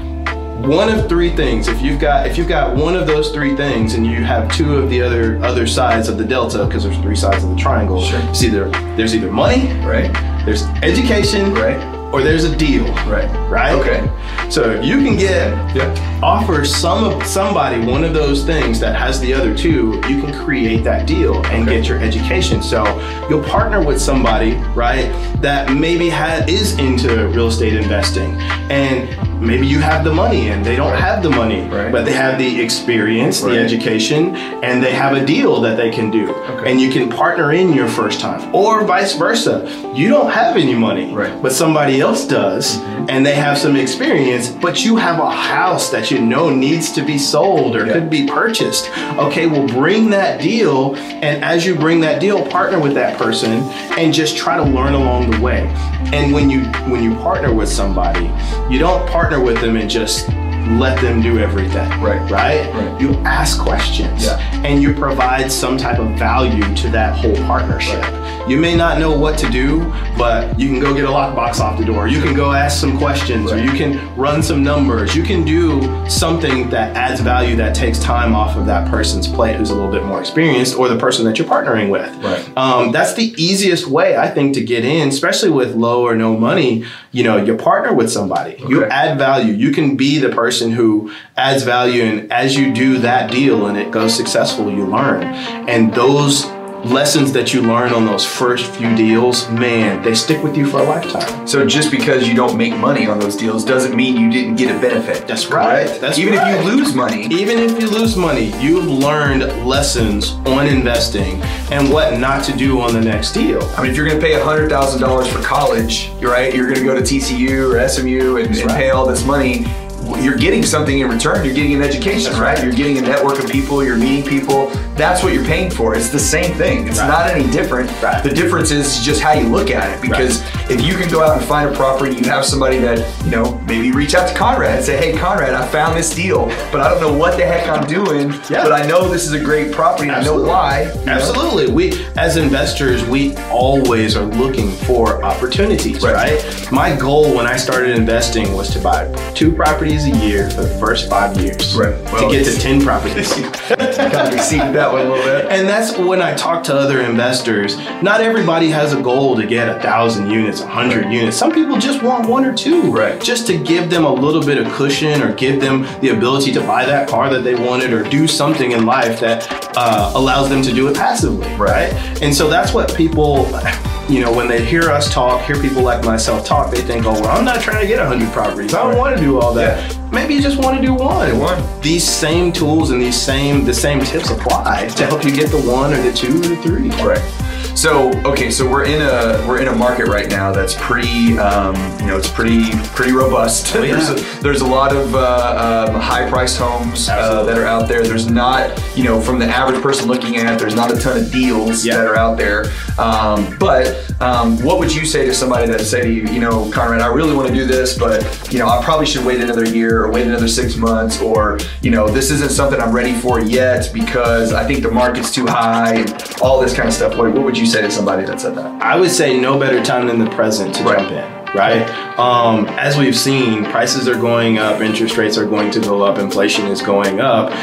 one of three things if you've got if you've got one of those three things and you have two of the other other sides of the delta because there's three sides of the triangle
Sure.
it's either there's either money
Right,
there's education
right.
Or there's a deal.
Right.
Right?
Okay.
So you can get
Yeah.
offer some somebody one of those things that has the other two, you can create that deal and
Okay.
get your education. So you'll partner with somebody, right, that maybe ha- is into real estate investing, and maybe you have the money and they don't
Right.
have the money,
Right.
but they have the experience,
Right.
the education, and they have a deal that they can do,
Okay.
and you can partner in your first time, or vice versa. You don't have any money,
Right.
but somebody else does, and they have some experience, but you have a house that you know needs to be sold or
Yeah.
could be purchased. Okay, well, bring that deal, and as you bring that deal, partner with that person and just try to learn along the way. And when you when you partner with somebody, you don't partner with them and just let them do everything.
Right.
Right?
Right.
You ask questions
Yeah.
and you provide some type of value to that whole partnership. You may not know what to do, but you can go get a lockbox off the door. You can go ask some questions, or you can run some numbers. You can do something that adds value that takes time off of that person's plate who's a little bit more experienced, or the person that you're partnering with.
Right.
Um, that's the easiest way, I think, to get in, especially with low or no money. You know, you partner with somebody. You add value. You can be the person who adds value, and as you do that deal and it goes successful, you learn. And those lessons that you learn on those first few deals, man, they stick with you for a lifetime.
So just because you don't make money on those deals doesn't mean you didn't get a benefit.
That's right.
correct?
That's
Even
right.
if you lose money.
Even if you lose money, you've learned lessons on investing and what not to do on the next deal.
I mean, if you're going to pay hundred thousand dollars for college, right. You're going to go to TCU or SMU and, and
right.
pay all this money. You're getting something in return. You're getting an education, right? You're getting a network of people. You're meeting people. That's what you're paying for. It's the same thing. It's
Right.
not any different.
Right.
The difference is just how you look at it. Because if you can go out and find a property, you have somebody that you know maybe reach out to Conrad and say, "Hey, Conrad, I found this deal, but I don't know what the heck I'm doing.
Yeah.
But I know this is a great property. and I know why." you know?
Absolutely. We, as investors, we always are looking for opportunities,
Right.
right. My goal when I started investing was to buy two properties a year for the first five years.
Right. Well,
to get to 10 properties.
kind of exceeded that one a little bit.
And that's when I talk to other investors. Not everybody has a goal to get a thousand units, a hundred units. Some people just want one or two,
Right.
Just to give them a little bit of cushion or give them the ability to buy that car that they wanted or do something in life that uh, allows them to do it passively,
right?
And so that's what people. You know, when they hear us talk, hear people like myself talk, they think, "Oh, well, I'm not trying to get 100 properties. I don't
Right.
want to do all that.
Yeah.
Maybe you just want to do one.
one.
These same tools and these same the same tips apply to help you get the one or the two or the three.
Right. So okay, so we're in a we're in a market right now that's pretty um, you know it's pretty pretty robust.
Oh, yeah.
there's, a, there's a lot of uh, um, high priced homes uh, that are out there. There's not you know from the average person looking at it, there's not a ton of deals
Yeah.
that are out there. Um, but um, what would you say to somebody that say to you, you know, Conrad, I really want to do this, but you know I probably should wait another year or wait another six months, or you know this isn't something I'm ready for yet because I think the market's too high and all this kind of stuff. What would you say to somebody that said that?
I would say no better time than the present to
Right.
jump in. Right. Um, as we've seen, prices are going up, interest rates are going to go up, inflation is going up.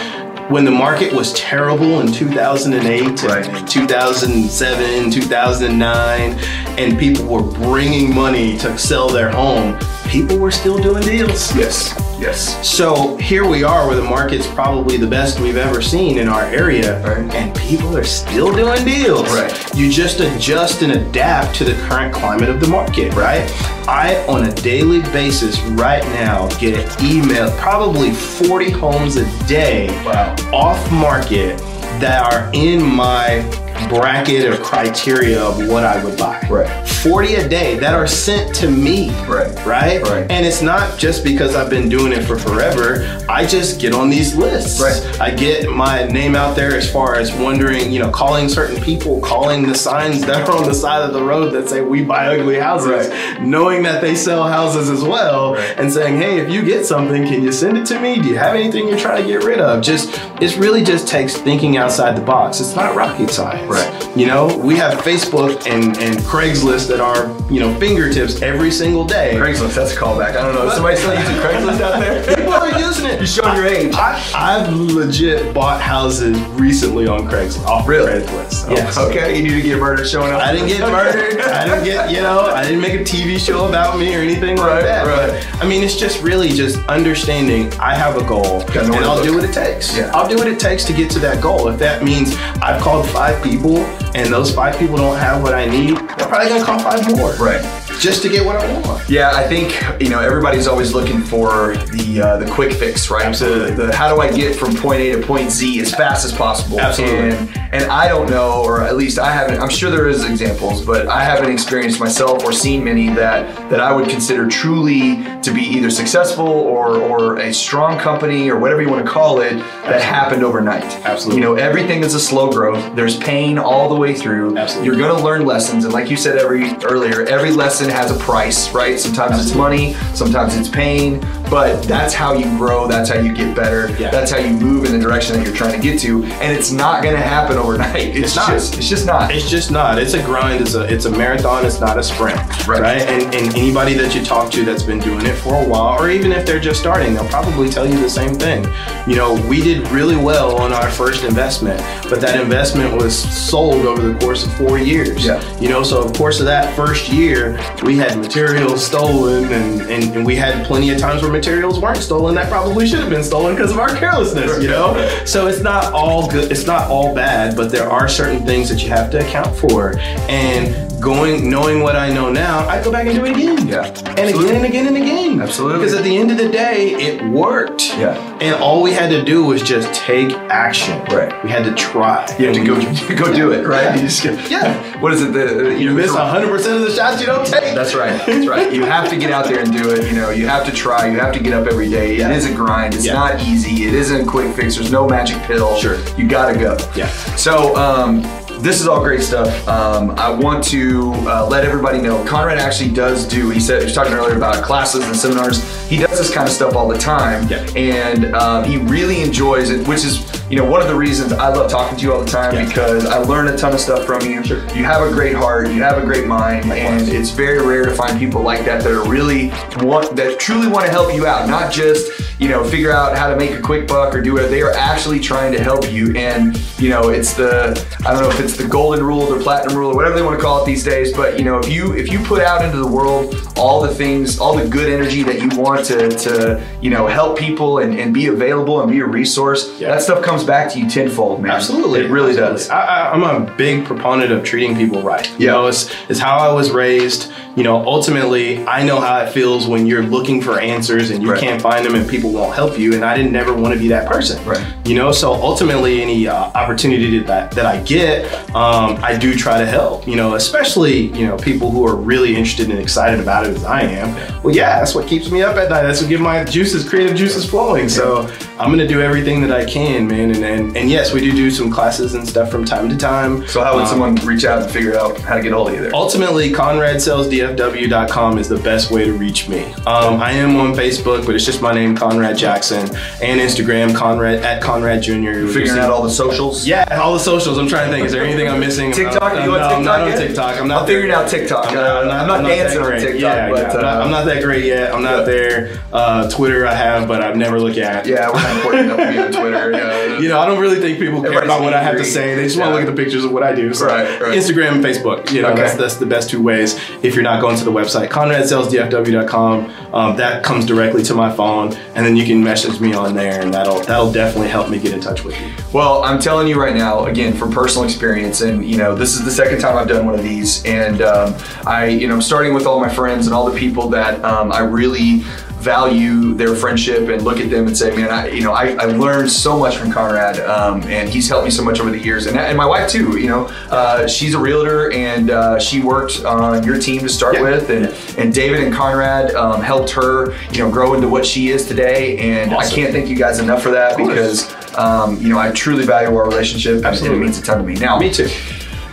When the market was terrible in 2008
Right.
and 2007, 2009, and people were bringing money to sell their home, people were still doing deals.
Yes. Yes.
So here we are where the market's probably the best we've ever seen in our area,
Right.
and people are still doing deals.
Right.
You just adjust and adapt to the current climate of the market, right? I, on a daily basis right now, get email probably 40 homes a day
Wow.
off market that are in my bracket or criteria of what I would buy.
Right.
40 a day that are sent to me.
Right.
Right?
Right.
And it's not just because I've been doing it for forever. I just get on these lists.
Right.
I get my name out there as far as wondering, you know, calling certain people, calling the signs that are on the side of the road that say we buy ugly houses, knowing that they sell houses as well,
Right.
and saying, hey, if you get something, can you send it to me? Do you have anything you're trying to get rid of? Just it really just takes thinking outside the box. It's not rocket science.
Right.
You know, we have Facebook and, and Craigslist at our, you know, fingertips every single day.
Craigslist, that's a callback. I don't know. Is somebody still using Craigslist out there?
People it.
You're showing your age.
I, have legit bought houses recently on Craigslist. Off
really?
Craigslist.
Yes. Okay. You need to get murdered showing up.
I didn't get murdered. I didn't get, you know, I didn't make a TV show about me or anything
right,
like that.
Right.
But, I mean, it's just really just understanding I have a goal and I'll do what it takes.
Yeah.
I'll do what it takes to get to that goal. If that means I've called five people and those five people don't have what I need, I'm probably gonna call five more.
Right
just to get what I want.
Yeah, I think you know everybody's always looking for the uh, the quick fix, right?
Absolutely.
The, the, how do I get from point A to point Z as fast as possible?
Absolutely.
And, and I don't know, or at least I haven't. I'm sure there is examples, but I haven't experienced myself or seen many that that I would consider truly to be either successful or or a strong company or whatever you want to call it that Absolutely. happened overnight.
Absolutely.
You know, everything is a slow growth. There's pain all the way through.
Absolutely.
You're going to learn lessons, and like you said every earlier, every lesson has a price, right? Sometimes Absolutely. it's money, sometimes it's pain, but that's how you grow, that's how you get better, yeah. that's how you move in the direction that you're trying to get to, and it's not going to happen overnight. It's, it's not. Just, it's just not.
It's just not. It's a grind. It's a it's a marathon. It's not a sprint, right? right? And, and anybody that you talk to that's been doing it for a while, or even if they're just starting, they'll probably tell you the same thing. You know, we did really well on our first investment, but that investment was sold over the course of four years.
Yeah.
You know, so of course of that first year, we had materials stolen, and, and, and we had plenty of times where materials weren't stolen that probably should have been stolen because of our carelessness. You know, so it's not all good. It's not all bad, but there are certain things that you have to account for, and going, knowing what I know now, I'd go back and do it again.
Yeah.
And Absolutely. again and again and again.
Absolutely.
Because at the end of the day, it worked.
Yeah.
And all we had to do was just take action.
Right.
We had to try.
You have to go go do it, right?
Yeah.
You just,
yeah.
What is it? The,
you, you miss 100% of the shots you don't take.
That's right. That's right. You have to get out there and do it. You know, you have to try. You have to get up every day. Yeah. It is a grind. It's yeah. not easy. It isn't a quick fix. There's no magic pill.
Sure.
You gotta go.
Yeah.
So, um, this is all great stuff. Um, I want to uh, let everybody know Conrad actually does do. He said he was talking earlier about classes and seminars. He does this kind of stuff all the time,
yeah.
and um, he really enjoys it, which is you know one of the reasons I love talking to you all the time yeah. because I learn a ton of stuff from you.
Sure.
You have a great heart, you have a great mind,
Likewise.
and it's very rare to find people like that that are really want that truly want to help you out, not just you know figure out how to make a quick buck or do it. They are actually trying to help you, and you know it's the I don't know if it's the golden rule or platinum rule or whatever they want to call it these days. But you know, if you if you put out into the world all the things, all the good energy that you want to to you know help people and, and be available and be a resource, yeah. that stuff comes back to you tenfold, man.
Absolutely,
it really
Absolutely.
does.
I, am a big proponent of treating people right. You
yeah.
know, it's it's how I was raised you know, ultimately, I know how it feels when you're looking for answers and you right. can't find them and people won't help you. And I didn't never want to be that person.
Right.
You know, so ultimately, any uh, opportunity that that I get, um, I do try to help. You know, especially you know people who are really interested and excited about it as I am. Well, yeah, that's what keeps me up at night. That's what gives my juices, creative juices flowing. So I'm gonna do everything that I can, man. And and, and yes, we do do some classes and stuff from time to time.
So how would um, someone reach out and figure out how to get a hold of you there?
Ultimately, Conrad sells dfw.com is the best way to reach me. Um, I am on Facebook, but it's just my name, Conrad Jackson, and Instagram, Conrad at Conrad Jr.
You're figuring out all the socials?
Yeah, all the socials. I'm trying to think. Is there anything I'm missing?
TikTok?
Uh,
you on
no,
TikTok?
I'm not
yet?
on TikTok. I'm not.
I'm figuring out TikTok. I'm not, I'm not, I'm not dancing on TikTok.
Yeah,
but,
yeah. I'm, not, I'm, not, that great yet. I'm not yeah. there. Uh, Twitter I have, but I've never looked at.
Yeah, we're not important enough to be on Twitter. Yeah.
You know, I don't really think people care
Everybody's
about what I have to say. They just want to look at the pictures of what I do. So
Right, right.
Instagram and Facebook. You know,
Okay.
that's that's the best two ways. If you're not going to the website, ConradSellsDFW.com, um, that comes directly to my phone, and then you can message me on there, and that'll that'll definitely help me get in touch with you.
Well, I'm telling you right now, again, from personal experience, and you know, this is the second time I've done one of these, and um, I, you know, I'm starting with all my friends and all the people that um, I really value their friendship and look at them and say, man, I, you know, I, I learned so much from Conrad, um, and he's helped me so much over the years, and, and my wife too. You know, uh, she's a realtor, and uh, she worked on your team to start
Yeah.
with, and and David and Conrad um, helped her, you know, grow into what she is today, and I can't thank you guys enough for that because um, you know I truly value our relationship, and- and
Absolutely.
it means a ton to me. Now,
Me too.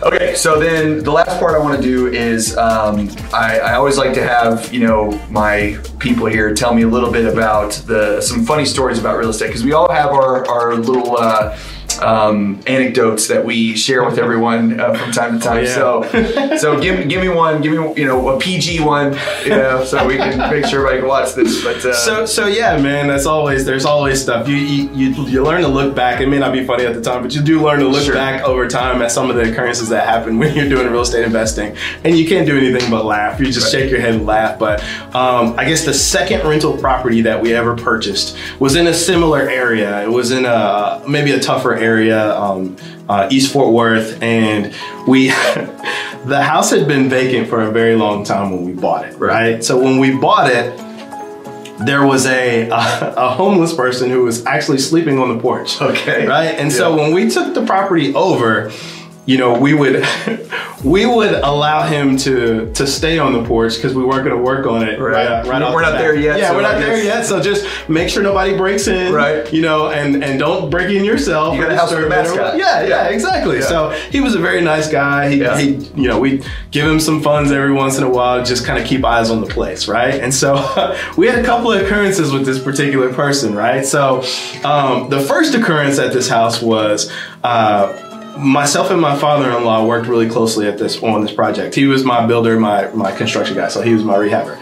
Okay, so then the last part I want to do is um, I, I always like to have you know my people here tell me a little bit about the some funny stories about real estate because we all have our our little. Uh, um, anecdotes that we share with everyone uh, from time to time.
Oh,
So, so give give me one, give me you know a PG one, you know, so we can make sure everybody can watch this. But uh,
So so yeah, man. That's always there's always stuff you, you you you learn to look back. It may not be funny at the time, but you do learn to look
Sure.
back over time at some of the occurrences that happen when you're doing real estate investing, and you can't do anything but laugh. You just
Right.
shake your head and laugh. But um, I guess the second rental property that we ever purchased was in a similar area. It was in a maybe a tougher area, um, uh, East Fort Worth, and we the house had been vacant for a very long time when we bought it. Right. So when we bought it there was a, a a homeless person who was actually sleeping on the porch.
Okay.
Right. And so when we took the property over, you know, we would we would allow him to to stay on the porch because we weren't going to work on it.
Right.
Right. right
We're
the
not
bat.
there yet,
Yeah,
so
we're not there yet. So just make sure nobody breaks in.
Right.
You know, and and don't break in yourself.
You got a house with a
disturb it or-
mascot.
Yeah. Yeah.
Yeah.
Exactly.
Yeah.
So he was a very nice guy. He,
Yeah.
he you know, we give him some funds every once in a while, just kind of keep eyes on the place, right? And so we had a couple of occurrences with this particular person, right? So um, the first occurrence at this house was. Uh, Myself and my father-in-law worked really closely at this on this project. He was my builder, my my construction guy, so he was my rehabber.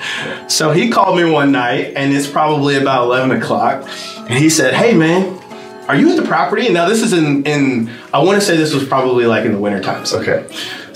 So he called me one night, and it's probably about eleven o'clock, and he said, "Hey, man, are you at the property?" Now this is in in I want to say this was probably like in the winter times.
okay,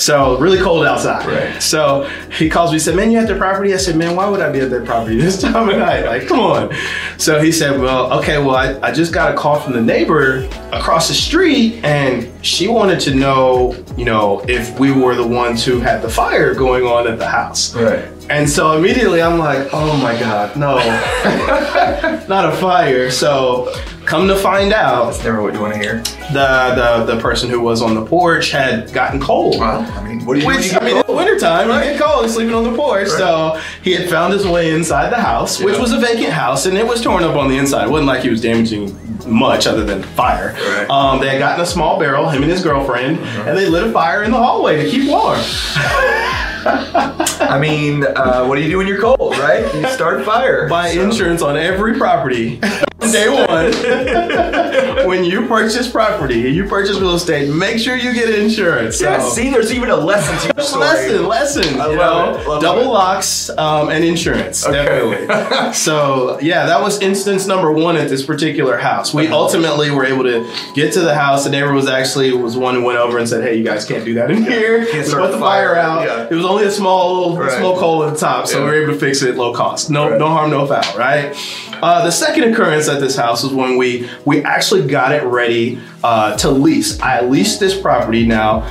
So really cold outside.
Right.
So he calls me, said, Man, you at the property? I said, Man, why would I be at that property this time of night? Like, come on. So he said, Well, okay, well, I, I just got a call from the neighbor across the street, and she wanted to know, you know, if we were the ones who had the fire going on at the house.
right.
And so immediately I'm like, oh my God, no, not a fire. So come to find out,
That's never what you want to hear.
the, the, the person who was on the porch had gotten cold.
Well, I mean, what do you?
Which I mean,
get
in the wintertime, you get cold sleeping on the porch. So he had found his way inside the house, which was a vacant house, and it was torn up on the inside. It wasn't like he was damaging much other than fire.
Right.
Um, they had gotten a small barrel, him and his girlfriend, and they lit a fire in the hallway to keep warm.
I mean, uh, what do you do when you're cold, right? You start a fire.
Buy
So-
insurance on every property. Day one, when you purchase property, and you purchase real estate, make sure you get insurance. So-
Yeah, see, there's even a lesson to your story.
Lesson, lesson.
I
you
love
know, double
it.
locks um, and insurance,
Okay.
definitely. so yeah, that was instance number one at this particular house. We ultimately were able to get to the house. The neighbor was actually was one who went over and said, "Hey, you guys can't do that in here.
Can't
We put the fire,
fire."
out.
Yeah.
It was only a small
Right.
smoke hole at the top, so
Yeah.
we were able to fix it low cost. No,
Right.
no harm, no foul. Right. Uh, the second occurrence at this house was when we we actually got it ready uh, to lease. I leased this property now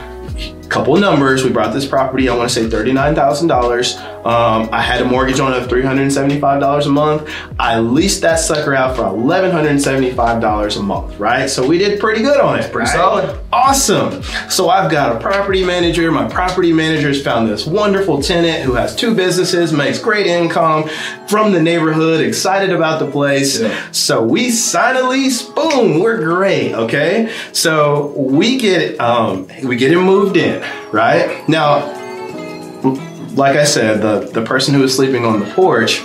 couple numbers. We brought this property, I want to say $39,000. Um, I had a mortgage on it of $375 a month. I leased that sucker out for $1,175 a month, right? So we did pretty good on it.
Pretty
right?
solid.
Awesome. So I've got a property manager. My property manager's found this wonderful tenant who has two businesses, makes great income from the neighborhood, excited about the place.
Yeah.
So we sign a lease, boom, we're great, okay? So we get um we get him moved in, right? Now, like I said, the the person who was sleeping on the porch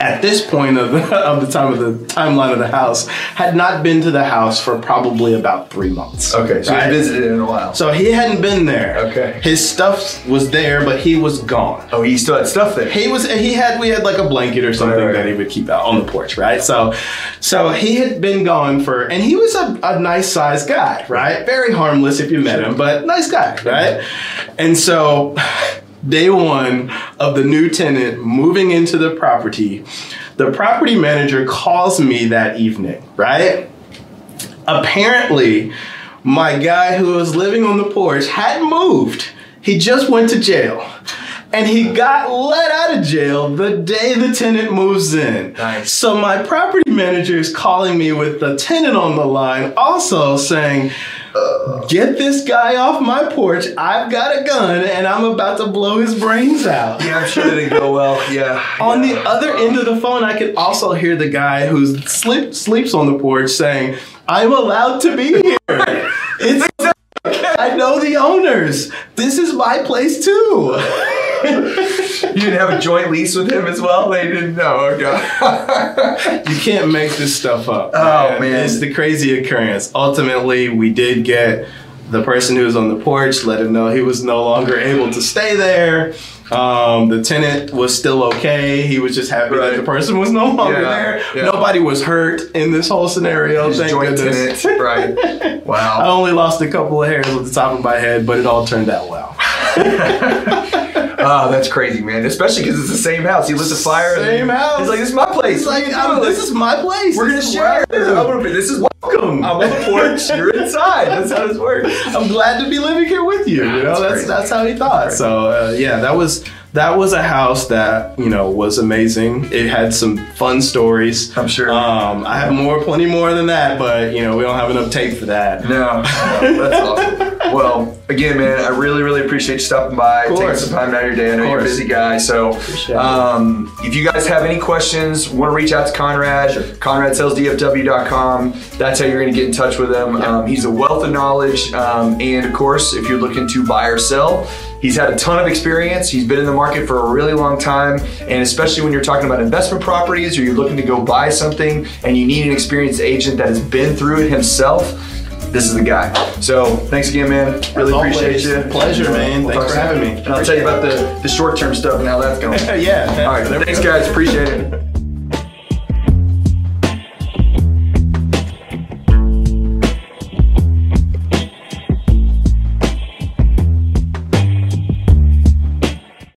at this point of the, of the time of the timeline of the house had not been to the house for probably about three months.
Okay, so
right?
you visited in a while.
So he hadn't been there.
Okay.
His stuff was there, but he was gone.
oh, he still had stuff there.
He was he had we had like a blanket or something
Right, right,
that he would keep out on the porch, right? So so he had been gone for and he was a, a nice sized guy, right? Very harmless if you met him, but nice guy, right? And so day one of the new tenant moving into the property, the property manager calls me that evening, right? apparently my guy who was living on the porch hadn't moved. He just went to jail. And he got let out of jail the day the tenant moves in.
Nice.
So my property manager is calling me with the tenant on the line, also saying, Get this guy off my porch. I've got a gun and I'm about to blow his brains out.
yeah, I'm sure that didn't go well. Yeah.
On
yeah.
the other end of the phone, I could also hear the guy who sleep, sleeps on the porch saying, I'm allowed to be here. It's, I know the owners. This is my place too.
you didn't have a joint lease with him as well? They didn't know. Okay.
you can't make this stuff up.
Oh, man.
It's the crazy occurrence. Ultimately, we did get the person who was on the porch, let him know he was no longer able to stay there. Um, the tenant was still okay. He was just happy
Right.
that the person was no longer
Yeah,
there.
yeah.
Nobody was hurt in this whole scenario.
His
thank
joint
goodness.
tenant. Right. Wow.
I only lost a couple of hairs at the top of my head, but it all turned out well.
Oh, that's crazy, man. Especially because it's the same house. He lit the fire.
Same house.
He's like, this is my place.
It's like,
What are you
I'm- this is my place.
We're gonna share. I'm This is welcome. I'm on the porch. You're inside. That's how this works.
I'm glad to be living here with you. You know,
That's
that's
crazy.
that's how he thought. So uh, yeah, that was that was a house that you know was amazing. It had some fun stories.
I'm sure.
Um, I have more, plenty more than that, but you know we don't have enough tape for that.
No, no, that's awesome. Well, again, man, I really, really appreciate you stopping by, taking some time out of your day. I know you're a busy guy, so um, if you guys have any questions, want to reach out to Conrad, ConradSellsDFW.com. That's how you're going to get in touch with him. Um, he's a wealth of knowledge, um, and of course, if you're looking to buy or sell. He's had a ton of experience. He's been in the market for a really long time. And especially when you're talking about investment properties or you're looking to go buy something and you need an experienced agent that has been through it himself, this is the guy. So thanks again, man. Really
As
appreciate
always,
you.
pleasure, man.
We'll
Thanks for having me.
And I'll tell you about the, the short term stuff and how that's going.
yeah.
All right. Thanks, guys. Appreciate it.